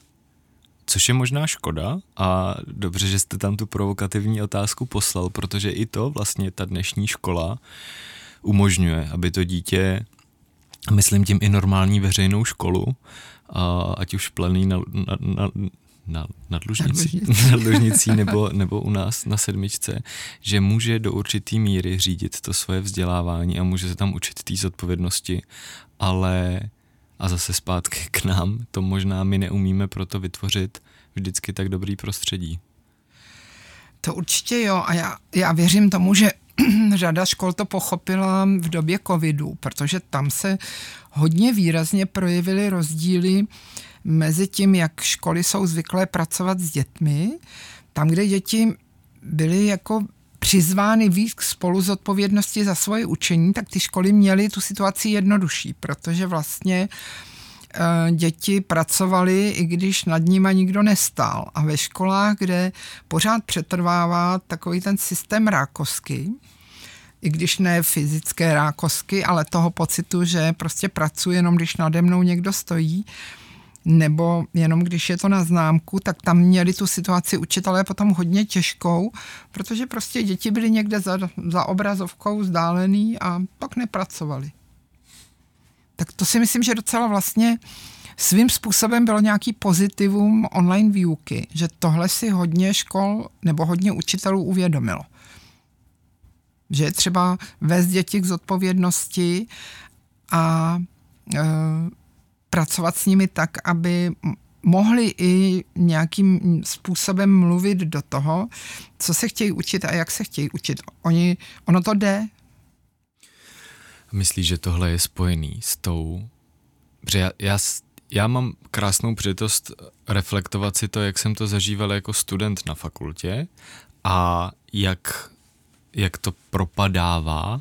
Což je možná škoda a dobře, že jste tam tu provokativní otázku poslal, protože i to vlastně ta dnešní škola umožňuje, aby to dítě, myslím tím i normální veřejnou školu, a ať už planý na, na, na, na, na, dlužnici, <laughs> na dlužnicí nebo, nebo u nás na sedmičce, že může do určitý míry řídit to svoje vzdělávání a může se tam učit té zodpovědnosti, ale a zase zpátky k nám, to možná my neumíme proto vytvořit vždycky tak dobrý prostředí. To určitě jo a já, já věřím tomu, že <clears throat> řada škol to pochopila v době covidu, protože tam se hodně výrazně projevily rozdíly mezi tím, jak školy jsou zvyklé pracovat s dětmi, tam, kde děti byly jako přizvány víc k spolu zodpovědnosti za svoje učení, tak ty školy měly tu situaci jednodušší, protože vlastně eh, děti pracovaly, i když nad nima nikdo nestál. A ve školách, kde pořád přetrvává takový ten systém rákosky, i když ne fyzické rákosky, ale toho pocitu, že prostě pracuji jenom, když nade mnou někdo stojí, nebo jenom když je to na známku, tak tam měli tu situaci učitelé potom hodně těžkou, protože prostě děti byly někde za, za obrazovkou vzdálený a pak nepracovali. Tak to si myslím, že docela vlastně svým způsobem bylo nějaký pozitivum online výuky, že tohle si hodně škol nebo hodně učitelů uvědomilo. Že je třeba vést děti k zodpovědnosti a e, pracovat s nimi tak, aby mohli i nějakým způsobem mluvit do toho, co se chtějí učit a jak se chtějí učit. Oni, ono to jde. Myslíš, že tohle je spojený s tou... Já, já, já mám krásnou přitost reflektovat si to, jak jsem to zažíval jako student na fakultě a jak, jak to propadává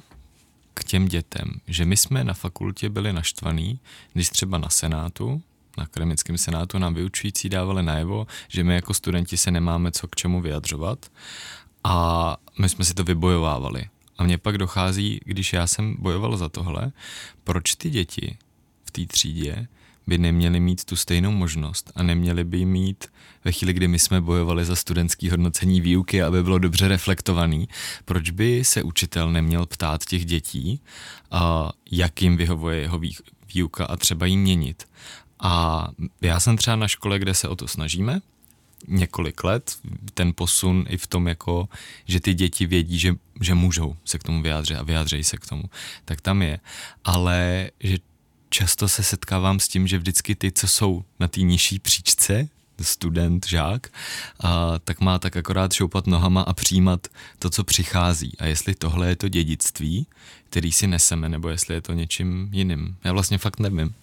těm dětem, že my jsme na fakultě byli naštvaní, když třeba na senátu, na akademickém senátu nám vyučující dávali najevo, že my jako studenti se nemáme co k čemu vyjadřovat a my jsme si to vybojovávali. A mně pak dochází, když já jsem bojoval za tohle, proč ty děti v té třídě by neměli mít tu stejnou možnost a neměli by mít ve chvíli, kdy my jsme bojovali za studentský hodnocení výuky, aby bylo dobře reflektovaný, proč by se učitel neměl ptát těch dětí, a jak jim vyhovuje jeho výuka a třeba jim měnit. A já jsem třeba na škole, kde se o to snažíme, několik let, ten posun i v tom, jako, že ty děti vědí, že, že můžou se k tomu vyjádřit a vyjádřejí se k tomu, tak tam je. Ale že často se setkávám s tím, že vždycky ty, co jsou na té nižší příčce, student, žák, a, tak má tak akorát šoupat nohama a přijímat to, co přichází. A jestli tohle je to dědictví, který si neseme, nebo jestli je to něčím jiným. Já vlastně fakt nevím.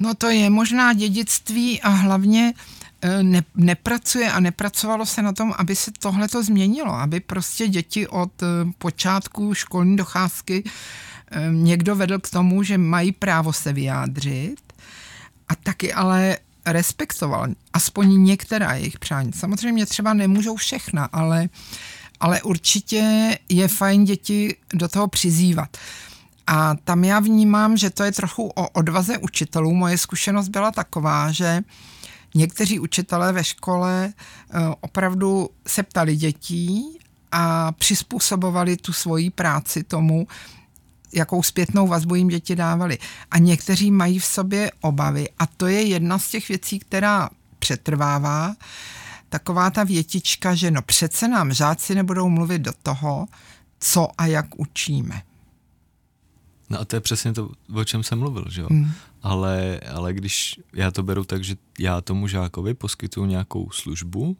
No to je možná dědictví a hlavně e, ne, nepracuje a nepracovalo se na tom, aby se tohle to změnilo, aby prostě děti od e, počátku školní docházky někdo vedl k tomu, že mají právo se vyjádřit a taky ale respektoval aspoň některá jejich přání. Samozřejmě třeba nemůžou všechna, ale, ale určitě je fajn děti do toho přizývat. A tam já vnímám, že to je trochu o odvaze učitelů. Moje zkušenost byla taková, že někteří učitelé ve škole eh, opravdu se ptali dětí a přizpůsobovali tu svoji práci tomu, jakou zpětnou vazbu jim děti dávali. A někteří mají v sobě obavy a to je jedna z těch věcí, která přetrvává. Taková ta větička, že no přece nám žáci nebudou mluvit do toho, co a jak učíme. No a to je přesně to, o čem jsem mluvil, že jo? Mm. Ale, ale když já to beru tak, že já tomu žákovi poskytuju nějakou službu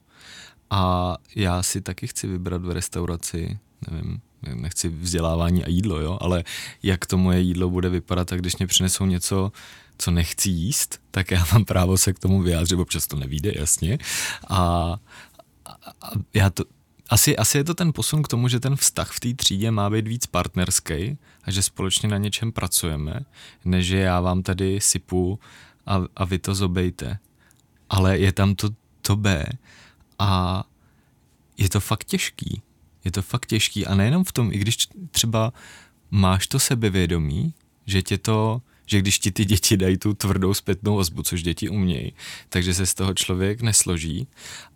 a já si taky chci vybrat v restauraci, nevím, nechci vzdělávání a jídlo, jo, ale jak to moje jídlo bude vypadat, tak když mě přinesou něco, co nechci jíst, tak já mám právo se k tomu vyjádřit, občas to nevíde, jasně. A, a, a já to, asi, asi je to ten posun k tomu, že ten vztah v té třídě má být víc partnerský a že společně na něčem pracujeme, než že já vám tady sypu a, a vy to zobejte. Ale je tam to, to B a je to fakt těžký. Je to fakt těžký a nejenom v tom, i když třeba máš to sebevědomí, že tě to, že když ti ty děti dají tu tvrdou zpětnou ozbu, což děti umějí, takže se z toho člověk nesloží,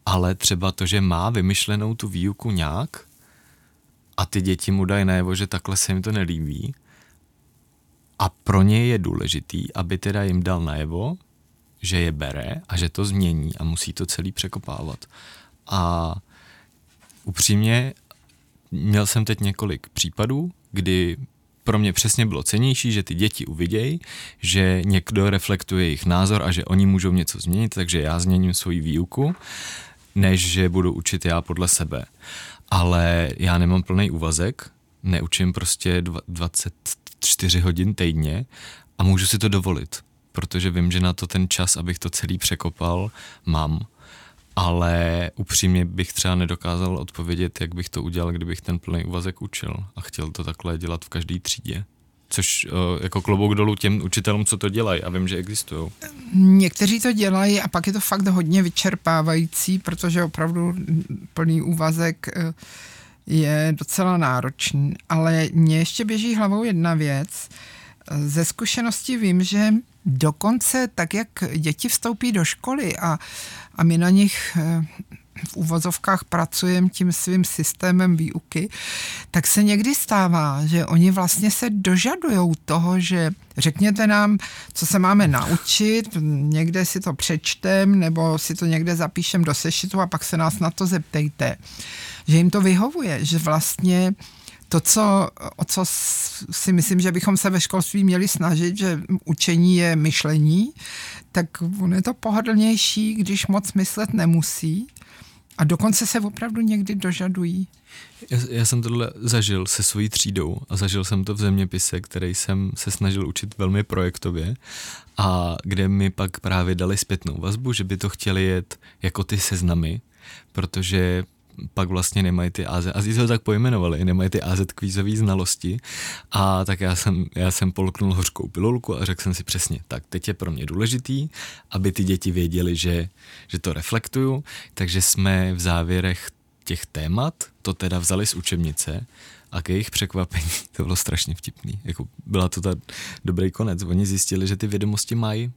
ale třeba to, že má vymyšlenou tu výuku nějak a ty děti mu dají najevo, že takhle se jim to nelíbí a pro ně je důležitý, aby teda jim dal najevo, že je bere a že to změní a musí to celý překopávat. A upřímně měl jsem teď několik případů, kdy pro mě přesně bylo cenější, že ty děti uvidějí, že někdo reflektuje jejich názor a že oni můžou něco změnit, takže já změním svoji výuku, než že budu učit já podle sebe. Ale já nemám plný úvazek, neučím prostě 24 hodin týdně a můžu si to dovolit, protože vím, že na to ten čas, abych to celý překopal, mám ale upřímně bych třeba nedokázal odpovědět, jak bych to udělal, kdybych ten plný úvazek učil a chtěl to takhle dělat v každé třídě. Což uh, jako klobouk dolů těm učitelům, co to dělají a vím, že existují. Někteří to dělají a pak je to fakt hodně vyčerpávající, protože opravdu plný úvazek uh, je docela náročný. Ale mě ještě běží hlavou jedna věc. Ze zkušenosti vím, že dokonce tak, jak děti vstoupí do školy a a my na nich eh, v úvozovkách pracujeme tím svým systémem výuky, tak se někdy stává, že oni vlastně se dožadují toho, že řekněte nám, co se máme naučit, někde si to přečtem nebo si to někde zapíšem do sešitu a pak se nás na to zeptejte. Že jim to vyhovuje, že vlastně to, co, o co si myslím, že bychom se ve školství měli snažit, že učení je myšlení, tak on je to pohodlnější, když moc myslet nemusí. A dokonce se opravdu někdy dožadují. Já, já jsem tohle zažil se svojí třídou a zažil jsem to v zeměpise, který jsem se snažil učit velmi projektově a kde mi pak právě dali zpětnou vazbu, že by to chtěli jet jako ty seznamy, protože pak vlastně nemají ty AZ, a to tak pojmenovali, nemají ty AZ kvízové znalosti. A tak já jsem, já jsem polknul hořkou pilulku a řekl jsem si přesně, tak teď je pro mě důležitý, aby ty děti věděli, že, že to reflektuju, takže jsme v závěrech těch témat to teda vzali z učebnice a k jejich překvapení, to bylo strašně vtipný, jako byla to ta dobrý konec, oni zjistili, že ty vědomosti mají,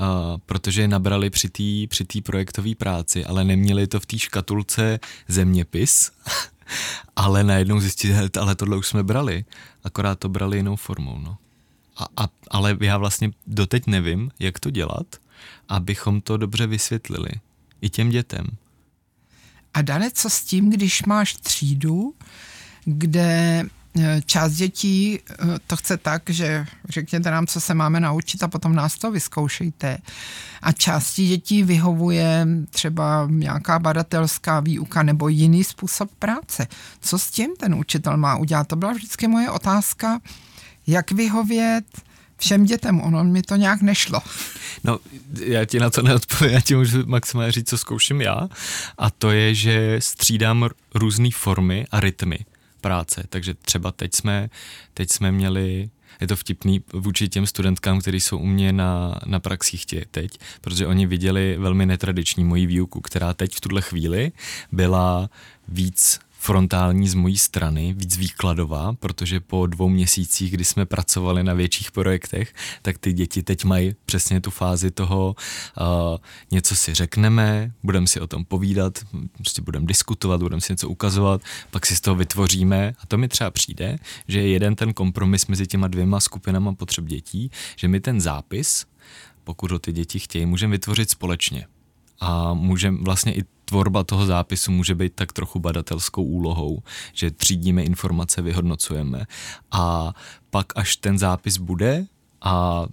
Uh, protože je nabrali při té při projektové práci, ale neměli to v té škatulce zeměpis, <laughs> ale najednou zjistili, ale tohle už jsme brali, akorát to brali jinou formou. No. A, a, ale já vlastně doteď nevím, jak to dělat, abychom to dobře vysvětlili i těm dětem. A Dane, co s tím, když máš třídu, kde část dětí eh, to chce tak, že řekněte nám, co se máme naučit a potom nás to vyzkoušejte. A části dětí vyhovuje třeba nějaká badatelská výuka nebo jiný způsob práce. Co s tím ten učitel má udělat? To byla vždycky moje otázka, jak vyhovět všem dětem. Ono mi to nějak nešlo. No, já ti na to neodpovím, já ti můžu maximálně říct, co zkouším já. A to je, že střídám různé formy a rytmy práce. Takže třeba teď jsme, teď jsme měli je to vtipný vůči těm studentkám, kteří jsou u mě na, na praxích tě, teď, protože oni viděli velmi netradiční moji výuku, která teď v tuhle chvíli byla víc frontální z mojí strany, víc výkladová, protože po dvou měsících, kdy jsme pracovali na větších projektech, tak ty děti teď mají přesně tu fázi toho, uh, něco si řekneme, budeme si o tom povídat, prostě budeme diskutovat, budeme si něco ukazovat, pak si z toho vytvoříme. A to mi třeba přijde, že je jeden ten kompromis mezi těma dvěma skupinama potřeb dětí, že my ten zápis, pokud ho ty děti chtějí, můžeme vytvořit společně. A můžeme vlastně i tvorba toho zápisu může být tak trochu badatelskou úlohou, že třídíme informace, vyhodnocujeme a pak až ten zápis bude a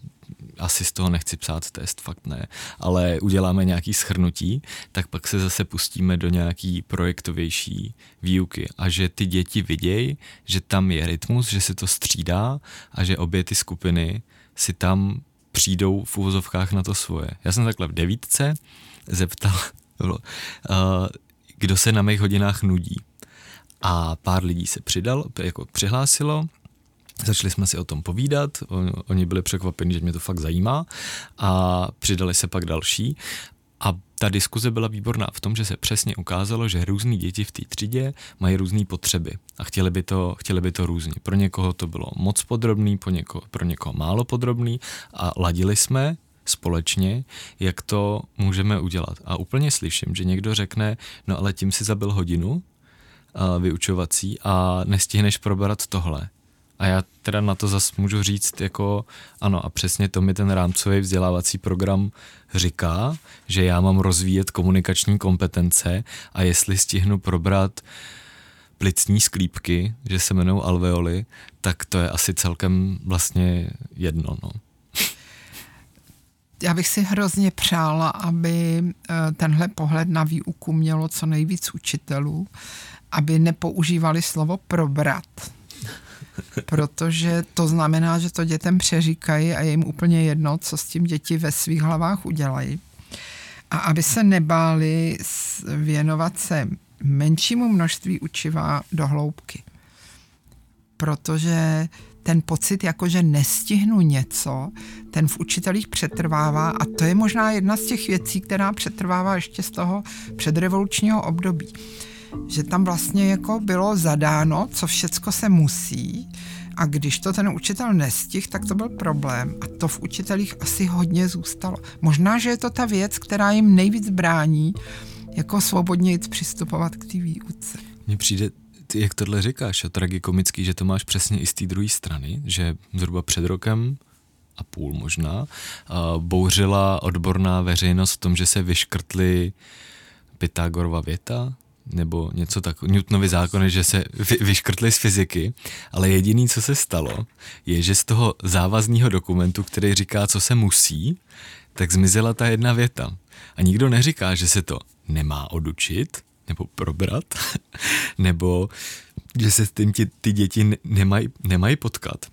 asi z toho nechci psát test, fakt ne, ale uděláme nějaký schrnutí, tak pak se zase pustíme do nějaký projektovější výuky a že ty děti vidějí, že tam je rytmus, že se to střídá a že obě ty skupiny si tam přijdou v úvozovkách na to svoje. Já jsem takhle v devítce zeptal, kdo se na mých hodinách nudí. A pár lidí se přidal, jako přihlásilo, Začali jsme si o tom povídat, oni byli překvapeni, že mě to fakt zajímá a přidali se pak další. A ta diskuze byla výborná v tom, že se přesně ukázalo, že různí děti v té třídě mají různé potřeby a chtěli by, to, chtěli by to různě. Pro někoho to bylo moc podrobný, pro někoho, pro někoho málo podrobný a ladili jsme společně, jak to můžeme udělat. A úplně slyším, že někdo řekne, no ale tím si zabil hodinu a vyučovací a nestihneš probrat tohle. A já teda na to zase můžu říct jako ano a přesně to mi ten rámcový vzdělávací program říká, že já mám rozvíjet komunikační kompetence a jestli stihnu probrat plicní sklípky, že se jmenují alveoly, tak to je asi celkem vlastně jedno. No já bych si hrozně přála, aby eh, tenhle pohled na výuku mělo co nejvíc učitelů, aby nepoužívali slovo probrat. <laughs> Protože to znamená, že to dětem přeříkají a je jim úplně jedno, co s tím děti ve svých hlavách udělají. A aby se nebáli věnovat se menšímu množství učiva do hloubky. Protože ten pocit, jako že nestihnu něco, ten v učitelích přetrvává a to je možná jedna z těch věcí, která přetrvává ještě z toho předrevolučního období. Že tam vlastně jako bylo zadáno, co všecko se musí a když to ten učitel nestih, tak to byl problém a to v učitelích asi hodně zůstalo. Možná, že je to ta věc, která jim nejvíc brání jako svobodně přistupovat k té výuce. Mně přijde ty, jak tohle říkáš, a tragikomický, že to máš přesně i z té druhé strany, že zhruba před rokem a půl možná, bouřila odborná veřejnost v tom, že se vyškrtly Pythagorova věta, nebo něco tak, Newtonovy zákony, že se vy, vyškrtly z fyziky, ale jediný, co se stalo, je, že z toho závazního dokumentu, který říká, co se musí, tak zmizela ta jedna věta. A nikdo neříká, že se to nemá odučit, nebo probrat, <laughs> nebo že se s tím ti, ty děti nemají nemaj potkat.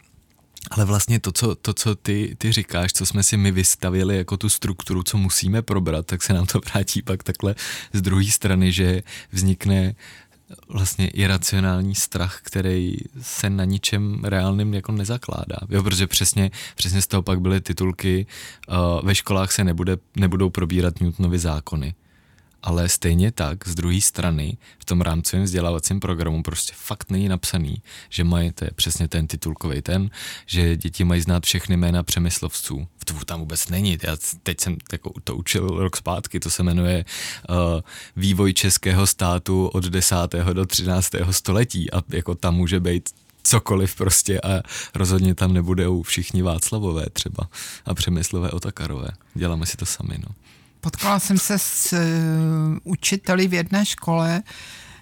Ale vlastně to, co, to, co ty, ty říkáš, co jsme si my vystavili jako tu strukturu, co musíme probrat, tak se nám to <laughs> vrátí pak takhle z druhé strany, že vznikne vlastně iracionální strach, který se na ničem reálným jako nezakládá. Jo, protože přesně, přesně z toho pak byly titulky uh, ve školách se nebude, nebudou probírat Newtonovy zákony ale stejně tak z druhé strany v tom rámcovém vzdělávacím programu prostě fakt není napsaný, že mají, to je přesně ten titulkový ten, že děti mají znát všechny jména přemyslovců. V To tam vůbec není. Já teď jsem jako to učil rok zpátky, to se jmenuje uh, Vývoj českého státu od 10. do 13. století a jako tam může být cokoliv prostě a rozhodně tam nebudou všichni Václavové třeba a Přemyslové Otakarové. Děláme si to sami, no. Potkala jsem se s uh, učiteli v jedné škole,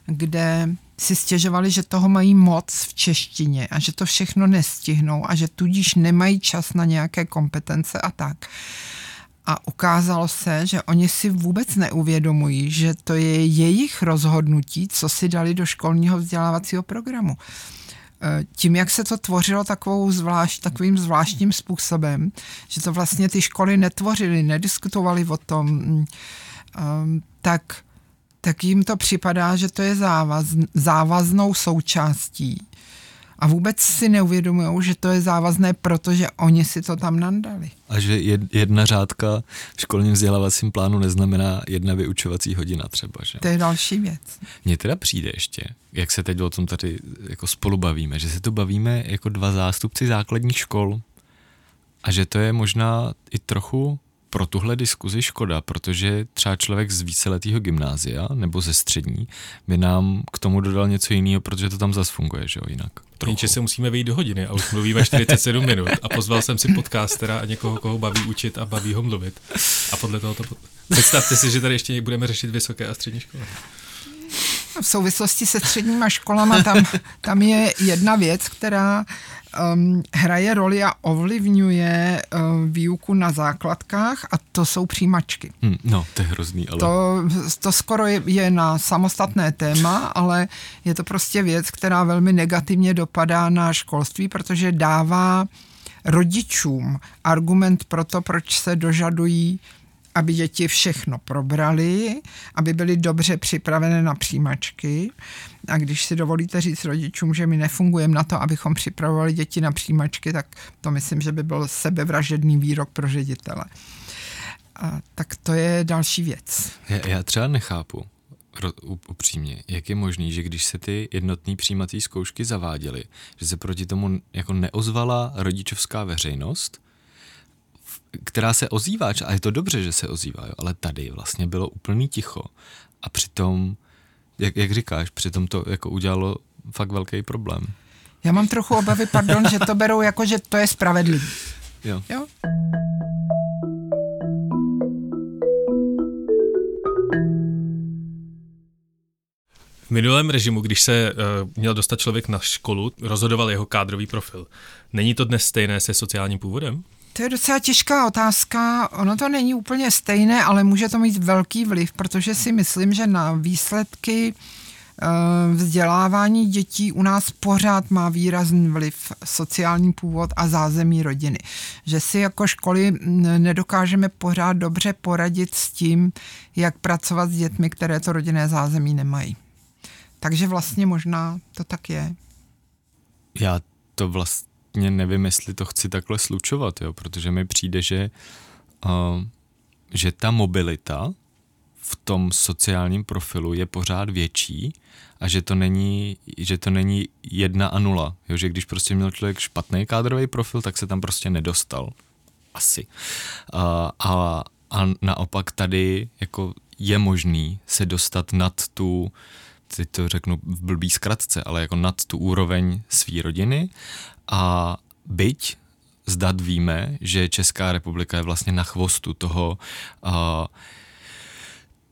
kde si stěžovali, že toho mají moc v češtině a že to všechno nestihnou a že tudíž nemají čas na nějaké kompetence a tak. A ukázalo se, že oni si vůbec neuvědomují, že to je jejich rozhodnutí, co si dali do školního vzdělávacího programu. Eh, tím, jak se to tvořilo takovou zvlášť, takovým zvláštním způsobem, že to vlastně ty školy netvořily, nediskutovaly o tom, mm, ehm, tak, tak jim to připadá, že to je závaz, závaznou součástí. A vůbec si neuvědomují, že to je závazné, protože oni si to tam nandali. A že jedna řádka v školním vzdělávacím plánu neznamená jedna vyučovací hodina třeba, že? To je další věc. Mně teda přijde ještě, jak se teď o tom tady jako spolu bavíme, že se tu bavíme jako dva zástupci základních škol a že to je možná i trochu pro tuhle diskuzi škoda, protože třeba člověk z víceletého gymnázia nebo ze střední by nám k tomu dodal něco jiného, protože to tam zase funguje, že jo, jinak. Jenže se musíme vejít do hodiny a už mluvíme 47 minut a pozval jsem si podcastera a někoho, koho baví učit a baví ho mluvit. A podle toho to... Představte si, že tady ještě budeme řešit vysoké a střední školy. V souvislosti se středníma školama tam, tam je jedna věc, která um, hraje roli a ovlivňuje um, výuku na základkách a to jsou přijímačky. Hmm, no, to je hrozný, ale... To, to skoro je, je na samostatné téma, ale je to prostě věc, která velmi negativně dopadá na školství, protože dává rodičům argument pro to, proč se dožadují aby děti všechno probrali, aby byly dobře připravené na přijímačky. A když si dovolíte říct rodičům, že my nefungujeme na to, abychom připravovali děti na přijímačky, tak to myslím, že by byl sebevražedný výrok pro ředitele. A, tak to je další věc. Já, já třeba nechápu, upřímně, jak je možný, že když se ty jednotné přijímací zkoušky zaváděly, že se proti tomu jako neozvala rodičovská veřejnost, která se ozývá, a je to dobře, že se ozývá, jo, ale tady vlastně bylo úplný ticho a přitom, jak, jak říkáš, přitom to jako udělalo fakt velký problém. Já mám trochu obavy, pardon, že to berou jako, že to je spravedlivý. Jo. jo? V minulém režimu, když se uh, měl dostat člověk na školu, rozhodoval jeho kádrový profil. Není to dnes stejné se sociálním původem? To je docela těžká otázka. Ono to není úplně stejné, ale může to mít velký vliv, protože si myslím, že na výsledky eh, vzdělávání dětí u nás pořád má výrazný vliv sociální původ a zázemí rodiny. Že si jako školy nedokážeme pořád dobře poradit s tím, jak pracovat s dětmi, které to rodinné zázemí nemají. Takže vlastně možná to tak je. Já to vlastně absolutně nevím, jestli to chci takhle slučovat, jo, protože mi přijde, že, uh, že ta mobilita v tom sociálním profilu je pořád větší a že to není, že to není jedna a nula. Jo, že když prostě měl člověk špatný kádrový profil, tak se tam prostě nedostal. Asi. Uh, a, a naopak tady jako je možný se dostat nad tu teď to řeknu v blbý zkratce, ale jako nad tu úroveň své rodiny a byť zdat víme, že Česká republika je vlastně na chvostu toho,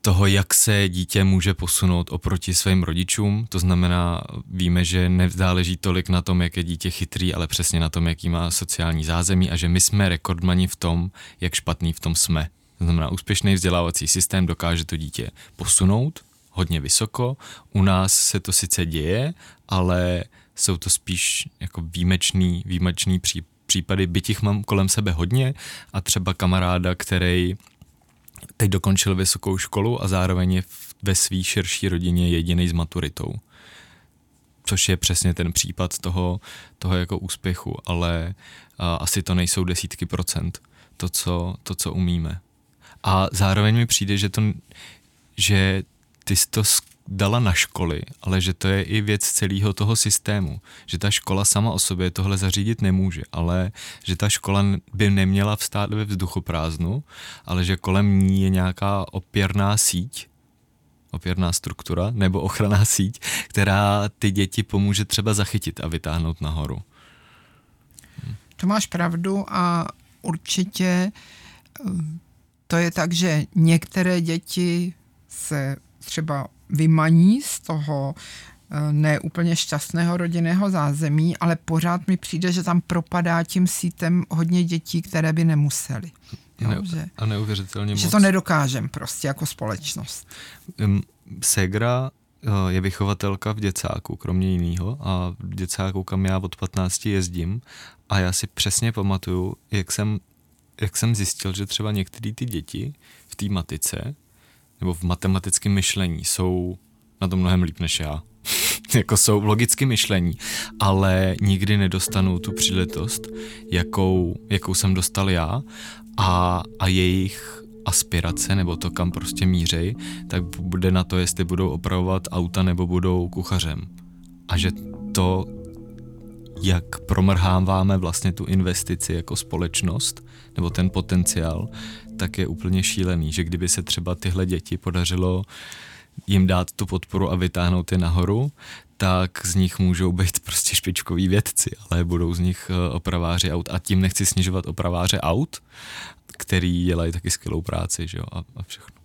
toho, jak se dítě může posunout oproti svým rodičům. To znamená, víme, že nezáleží tolik na tom, jak je dítě chytrý, ale přesně na tom, jaký má sociální zázemí a že my jsme rekordmani v tom, jak špatný v tom jsme. To znamená, úspěšný vzdělávací systém dokáže to dítě posunout hodně vysoko. U nás se to sice děje, ale jsou to spíš jako výjimečný, výjimečný pří, případy, byť jich mám kolem sebe hodně a třeba kamaráda, který teď dokončil vysokou školu a zároveň je ve své širší rodině jediný s maturitou. Což je přesně ten případ toho, toho jako úspěchu, ale a, asi to nejsou desítky procent, to co, to, co umíme. A zároveň mi přijde, že to, že ty jsi to dala na školy, ale že to je i věc celého toho systému. Že ta škola sama o sobě tohle zařídit nemůže, ale že ta škola by neměla vstát ve vzduchoprázdnu, ale že kolem ní je nějaká opěrná síť, opěrná struktura nebo ochranná <laughs> síť, která ty děti pomůže třeba zachytit a vytáhnout nahoru. To máš pravdu a určitě eh, to je tak, že některé děti se třeba vymaní z toho eh, neúplně šťastného rodinného zázemí, ale pořád mi přijde, že tam propadá tím sítem hodně dětí, které by nemuseli. Jo, ne, že, a neuvěřitelně Že moc. to nedokážem prostě jako společnost. Segra eh, je vychovatelka v děcáku, kromě jiného, a v děcáku, kam já od 15 jezdím, a já si přesně pamatuju, jak jsem, jak jsem zjistil, že třeba některé ty děti v té matice nebo v matematickém myšlení jsou na to mnohem líp než já. <laughs> jako jsou logicky myšlení, ale nikdy nedostanu tu příležitost, jakou, jakou jsem dostal já a, a jejich aspirace nebo to, kam prostě mířej, tak bude na to, jestli budou opravovat auta nebo budou kuchařem. A že to, jak promrháváme vlastně tu investici jako společnost, nebo ten potenciál, tak je úplně šílený, že kdyby se třeba tyhle děti podařilo jim dát tu podporu a vytáhnout je nahoru, tak z nich můžou být <laughs> prostě špičkoví vědci, ale budou z nich eh, opraváři aut. A tím nechci snižovat opraváře aut, který dělají taky skvělou práci, že jo, a, a všechno.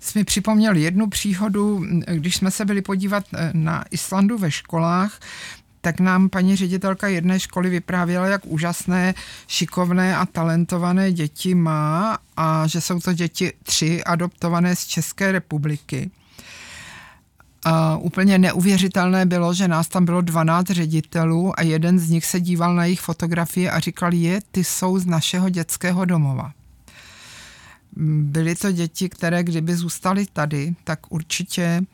Jsi mi připomněl jednu příhodu, když jsme se byli podívat eh, na Islandu ve školách, tak nám paní ředitelka jedné školy vyprávěla, jak úžasné, šikovné a talentované děti má a že jsou to děti tři adoptované z České republiky. A úplně neuvěřitelné bylo, že nás tam bylo 12 ředitelů a jeden z nich se díval na jejich fotografie a říkal, je, ty jsou z našeho dětského domova. Byly to děti, které kdyby zůstaly tady, tak určitě uh,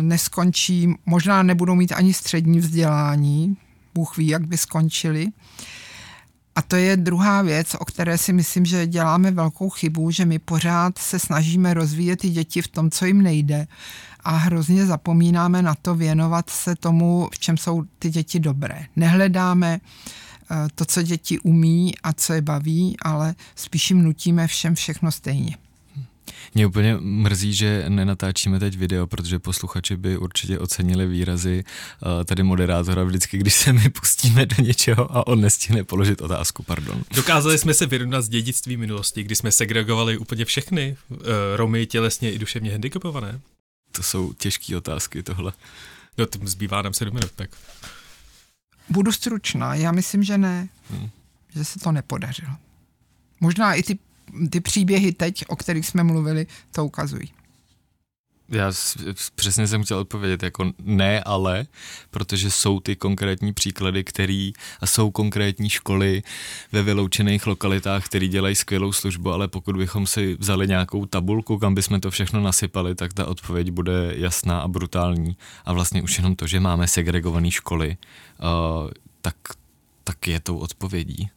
neskončí, možná nebudou mít ani střední vzdělání, Bůh ví, jak by skončili. A to je druhá věc, o které si myslím, že děláme velkou chybu, že my pořád se snažíme rozvíjet ty děti v tom, co jim nejde a hrozně zapomínáme na to věnovat se tomu, v čem jsou ty děti dobré. Nehledáme eh, to, co děti umí a co je baví, ale spíš jim nutíme všem všechno stejně. Mě úplně mrzí, že nenatáčíme teď video, protože posluchači by určitě ocenili výrazy uh, tady moderátora vždycky, když se my pustíme do něčeho a on nestihne položit otázku, pardon. Dokázali jsme se vyrovnat s dědictví minulosti, kdy jsme segregovali úplně všechny uh, Romy tělesně i duševně handicapované. To jsou těžké otázky tohle. No, to zbývá nám sedm minut, tak. Budu stručná, já myslím, že ne. Hmm. Že se to nepodařilo. Možná i ty, ty příběhy teď, o kterých jsme mluvili, to ukazují. Já přesně jsem chtěl odpovědět jako ne, ale, protože jsou ty konkrétní příklady, který a jsou konkrétní školy ve vyloučených lokalitách, které dělají skvělou službu, ale pokud bychom si vzali nějakou tabulku, kam bychom to všechno nasypali, tak ta odpověď bude jasná a brutální. A vlastně už jenom to, že máme segregované školy, uh, tak, tak je tou odpovědí.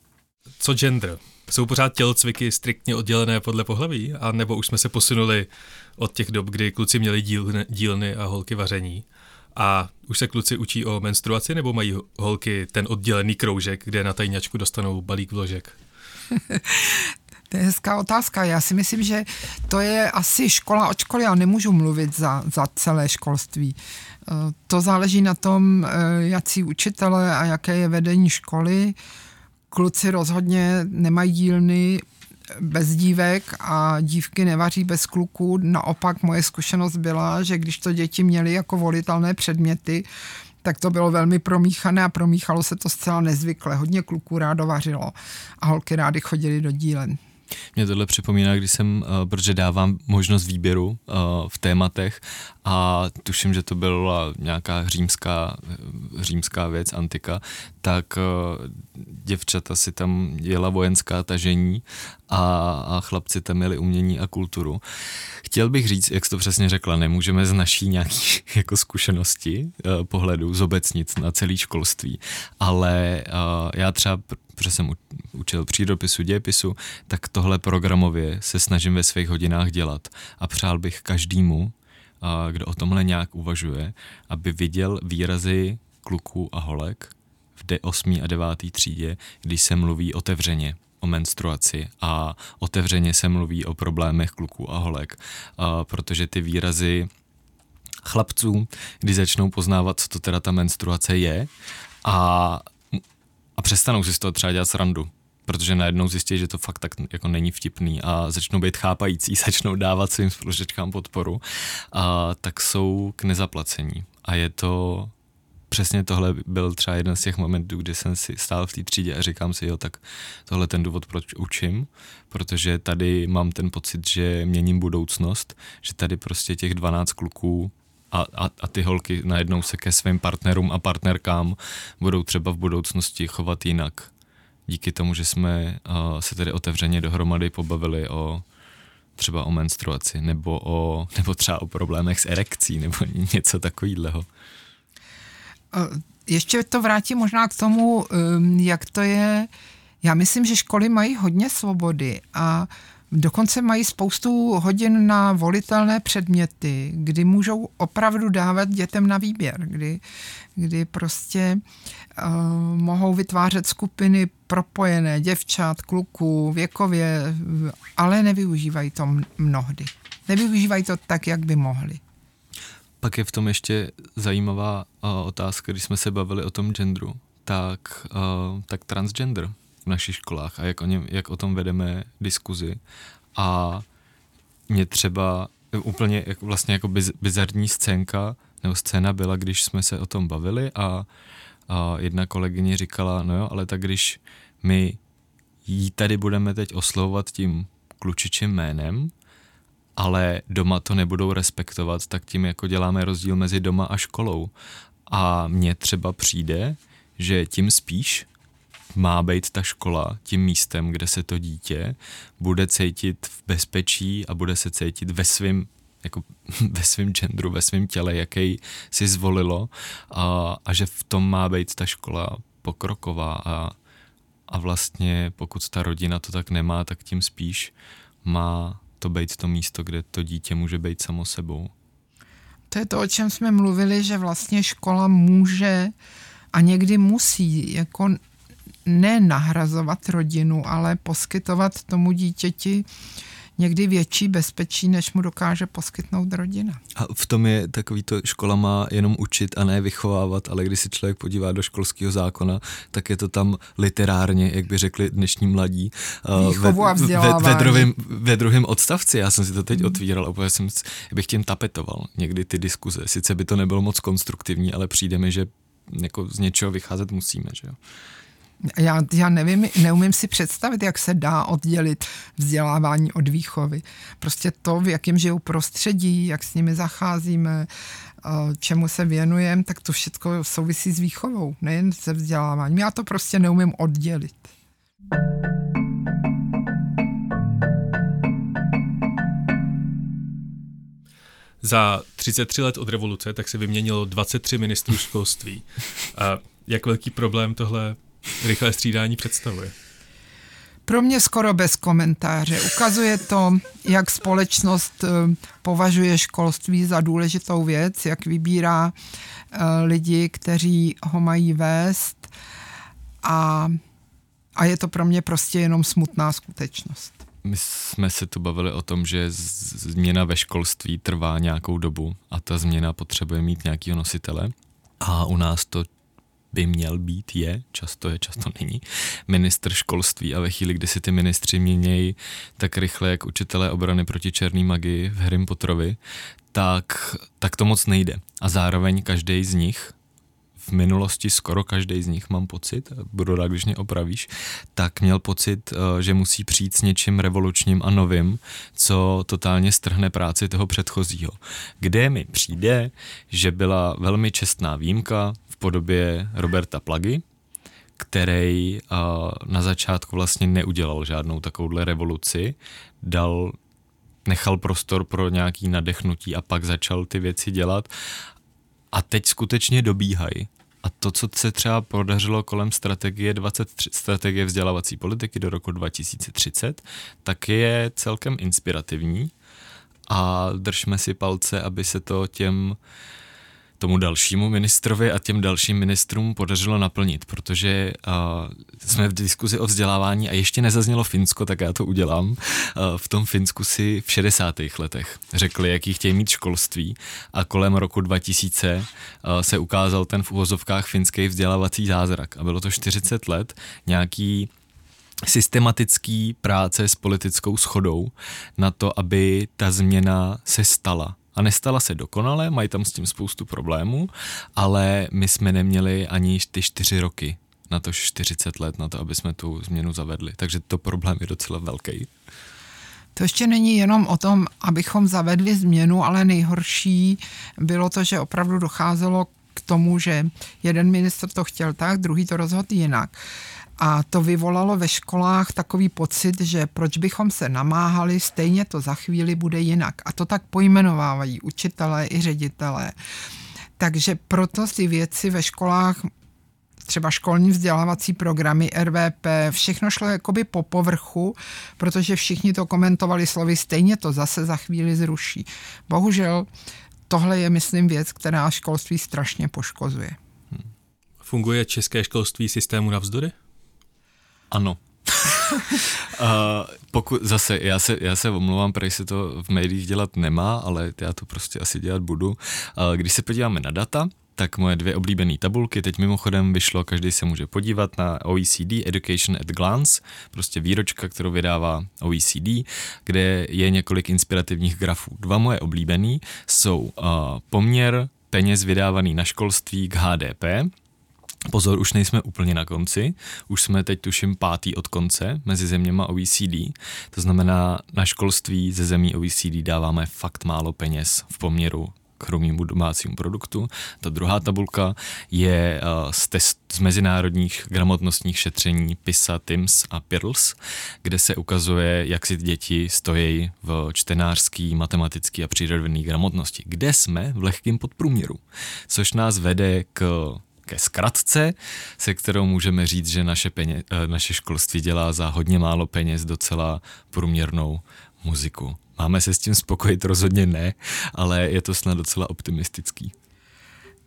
Co gender? Jsou pořád tělocviky striktně oddělené podle pohlaví? A nebo už jsme se posunuli od těch dob, kdy kluci měli dílny, dílny a holky vaření? A už se kluci učí o menstruaci, nebo mají holky ten oddělený kroužek, kde na tajňačku dostanou balík vložek? <laughs> To je hezká otázka. Já si myslím, že to je asi škola od školy, já nemůžu mluvit za, za celé školství. Eh, to záleží na tom, eh, jaký učitele a jaké je vedení školy kluci rozhodně nemají dílny bez dívek a dívky nevaří bez kluků. Naopak moje zkušenost byla, že když to děti měly jako volitelné předměty, tak to bylo velmi promíchané a promíchalo se to zcela nezvykle. Hodně kluků rádo vařilo a holky rády chodili do dílen. Mě tohle připomíná, když jsem, uh, protože dávám možnost výběru uh, v tématech a tuším, že to byla nějaká římská, římská věc, antika, tak uh, děvčata si tam jela vojenská tažení a, a chlapci tam měli umění a kulturu. Chtěl bych říct, jak jsi to přesně řekla, nemůžeme z naší nějaký <laughs> jako zkušenosti uh, pohledu zobecnit na celé školství, ale uh, já třeba protože jsem učil přírodopisu, dějepisu, tak tohle programově se snažím ve svých hodinách dělat. A přál bych každému, kdo o tomhle nějak uvažuje, aby viděl výrazy kluků a holek v 8. a 9. třídě, když se mluví otevřeně o menstruaci a otevřeně se mluví o problémech kluků a holek, protože ty výrazy chlapců, když začnou poznávat, co to teda ta menstruace je a a přestanou si z toho třeba dělat srandu, protože najednou zjistí, že to fakt tak jako není vtipný a začnou být chápající, <laughs> začnou dávat svým spolužečkám podporu, a tak jsou k nezaplacení. A je to přesně tohle byl třeba jeden z těch momentů, kdy jsem si stál v té třídě a říkám si, jo, tak tohle ten důvod, proč učím, protože tady mám ten pocit, že měním budoucnost, že tady prostě těch 12 kluků a, a, a ty holky najednou se ke svým partnerům a partnerkám budou třeba v budoucnosti chovat jinak. Díky tomu, že jsme uh, se tedy otevřeně dohromady pobavili o třeba o menstruaci, nebo, o, nebo třeba o problémech s erekcí, nebo <laughs> něco takového. Ještě to vrátím možná k tomu, um, jak to je. Já myslím, že školy mají hodně svobody a Dokonce mají spoustu hodin na volitelné předměty, kdy můžou opravdu dávat dětem na výběr, kdy, kdy prostě uh, mohou vytvářet skupiny propojené děvčat, kluků, věkově, ale nevyužívají to mnohdy. Nevyužívají to tak, jak by mohli. Pak je v tom ještě zajímavá uh, otázka, když jsme se bavili o tom genderu, tak, uh, tak transgender našich školách a jak o, něm, jak o tom vedeme diskuzi. A mě třeba úplně jak, vlastně jako biz, bizarní scénka nebo scéna byla, když jsme se o tom bavili a, a jedna kolegyně říkala, no jo, ale tak když my jí tady budeme teď oslovovat tím klučičím jménem, ale doma to nebudou respektovat, tak tím jako děláme rozdíl mezi doma a školou. A mně třeba přijde, že tím spíš má být ta škola tím místem, kde se to dítě bude cítit v bezpečí a bude se cítit ve svém jako <laughs> ve svém genderu, ve svém těle, jaký si zvolilo a, a že v tom má být ta škola pokroková a, a vlastně pokud ta rodina to tak nemá, tak tím spíš má to být to místo, kde to dítě může být samo sebou. To je to, o čem jsme mluvili, že vlastně škola může a někdy musí jako ne nahrazovat rodinu, ale poskytovat tomu dítěti někdy větší bezpečí, než mu dokáže poskytnout rodina. A v tom je takový to, škola má jenom učit a ne vychovávat, ale když se člověk podívá do školského zákona, tak je to tam literárně, jak by řekli dnešní mladí. Výchovu a vzdělávání. Ve, ve, druhém, ve druhém odstavci, já jsem si to teď mm. otvíral a jsem, bych tím tapetoval někdy ty diskuze. Sice by to nebylo moc konstruktivní, ale přijde mi, že jako z něčeho vycházet musíme, že jo. Já, já nevím, neumím si představit, jak se dá oddělit vzdělávání od výchovy. Prostě to, v jakém žijou prostředí, jak s nimi zacházíme, eh, čemu se věnujeme, tak to všechno souvisí s výchovou, nejen se vzděláváním. Já to prostě neumím oddělit. Za 33 let od revoluce tak se vyměnilo 23 ministrů školství. A jak velký problém tohle rychlé střídání představuje? Pro mě skoro bez komentáře. Ukazuje to, jak společnost eh, považuje školství za důležitou věc, jak vybírá eh, lidi, kteří ho mají vést a, a je to pro mě prostě jenom smutná skutečnost. My jsme se tu bavili o tom, že změna ve školství trvá nějakou dobu a ta změna potřebuje mít nějakého nositele. A u nás to by měl být, je, často je, často není, ministr školství a ve chvíli, kdy si ty ministři měnějí tak rychle, jak učitelé obrany proti černý magii v Harry Potterovi, tak, tak to moc nejde. A zároveň každý z nich v minulosti skoro každý z nich, mám pocit, budu rád, když mě opravíš, tak měl pocit, eh, že musí přijít s něčím revolučním a novým, co totálně strhne práci toho předchozího. Kde mi přijde, že byla velmi čestná výjimka podobě Roberta Plagy, který eh, na začátku vlastně neudělal žádnou takovouhle revoluci, dal nechal prostor pro nějaký nadechnutí a pak začal ty věci dělat a teď skutečně dobíhají. A to, co se třeba podařilo kolem strategie 23, strategie vzdělávací politiky do roku 2030, tak je celkem inspirativní a držme si palce, aby se to těm tomu dalšímu ministrovi a těm dalším ministrům podařilo naplnit, protože uh, jsme v diskuzi o vzdělávání a ještě nezaznělo Finsko, tak já to udělám. Uh, v tom Finsku si v 60. letech řekli, jaký chtějí mít školství a kolem roku 2000 uh, se ukázal ten v uvozovkách finský vzdělávací zázrak a bylo to 40 let nějaký systematický práce s politickou schodou na to, aby ta změna se stala a nestala se dokonale, mají tam s tím spoustu problémů, ale my jsme neměli ani ty čtyři roky na to 40 let na to, aby jsme tu změnu zavedli. Takže to problém je docela velký. To ještě není jenom o tom, abychom zavedli změnu, ale nejhorší bylo to, že opravdu docházelo k tomu, že jeden ministr to chtěl tak, druhý to rozhodl jinak. A to vyvolalo ve školách takový pocit, že proč bychom se namáhali, stejně to za chvíli bude jinak. A to tak pojmenovávají učitelé i ředitelé. Takže proto ty věci ve školách třeba školní vzdělávací programy, RVP, všechno šlo jakoby po povrchu, protože všichni to komentovali slovy, stejně to zase za chvíli zruší. Bohužel tohle je, myslím, věc, která školství strašně poškozuje. Funguje české školství systému navzdory? Ano. <laughs> uh, pokud, zase, já se, já se omlouvám, protože se to v médiích dělat nemá, ale já to prostě asi dělat budu. Uh, když se podíváme na data, tak moje dvě oblíbené tabulky, teď mimochodem vyšlo, každý se může podívat na OECD Education at Glance, prostě výročka, kterou vydává OECD, kde je několik inspirativních grafů. Dva moje oblíbený jsou uh, poměr peněz vydávaný na školství k HDP, Pozor, už nejsme úplně na konci, už jsme teď tuším pátý od konce mezi zeměma OECD, to znamená na školství ze zemí OECD dáváme fakt málo peněz v poměru k hrubému domácímu produktu. Ta druhá tabulka je uh, z, test, z mezinárodních gramotnostních šetření PISA, TIMS a PIRLS, kde se ukazuje, jak si děti stojí v čtenářský, matematický a přírodovědný gramotnosti, kde jsme v lehkém podprůměru, což nás vede k ke zkratce, se kterou můžeme říct, že naše, peně, eh, naše školství dělá za hodně málo peněz docela průměrnou muziku. Máme se s tím spokojit? Rozhodně ne, ale je to snad docela optimistický.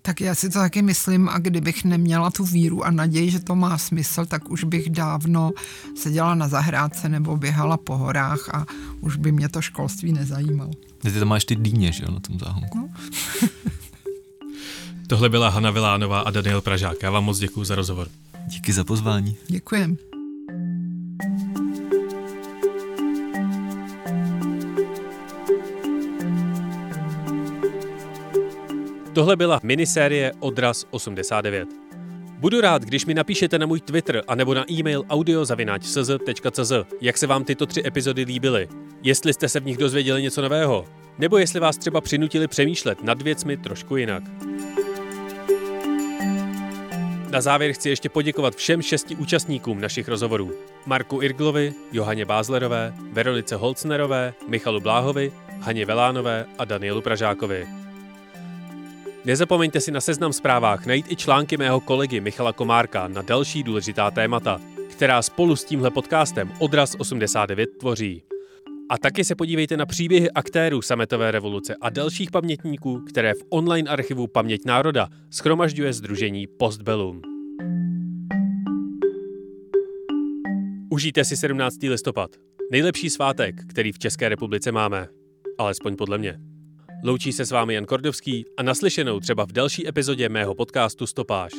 Tak já si to taky myslím a kdybych neměla tu víru a naději, že to má smysl, tak už bych dávno seděla na zahrádce nebo běhala po horách a už by mě to školství nezajímalo. Ty tam máš ty dýně, že jo, na tom záhonku. No. <laughs> Tohle byla Hanna Vilánová a Daniel Pražák. Já vám moc děkuji za rozhovor. Díky za pozvání. Děkujem. Tohle byla minisérie Odraz 89. Budu rád, když mi napíšete na můj Twitter a nebo na e-mail audiozavináč.cz, jak se vám tyto tři epizody líbily, jestli jste se v nich dozvěděli něco nového, nebo jestli vás třeba přinutili přemýšlet nad věcmi trošku jinak. Na závěr chci ještě poděkovat všem šesti účastníkům našich rozhovorů. Marku Irglovi, Johaně Bázlerové, Veronice Holcnerové, Michalu Bláhovi, Haně Velánové a Danielu Pražákovi. Nezapomeňte si na seznam zprávách najít i články mého kolegy Michala Komárka na další důležitá témata, která spolu s tímhle podcastem Odraz 89 tvoří. A taky se podívejte na příběhy aktérů sametové revoluce a dalších pamětníků, které v online archivu Paměť národa schromažďuje Združení Postbellum. Užijte si 17. listopad. Nejlepší svátek, který v České republice máme. Alespoň podle mě. Loučí se s vámi Jan Kordovský a naslyšenou třeba v další epizodě mého podcastu Stopáž.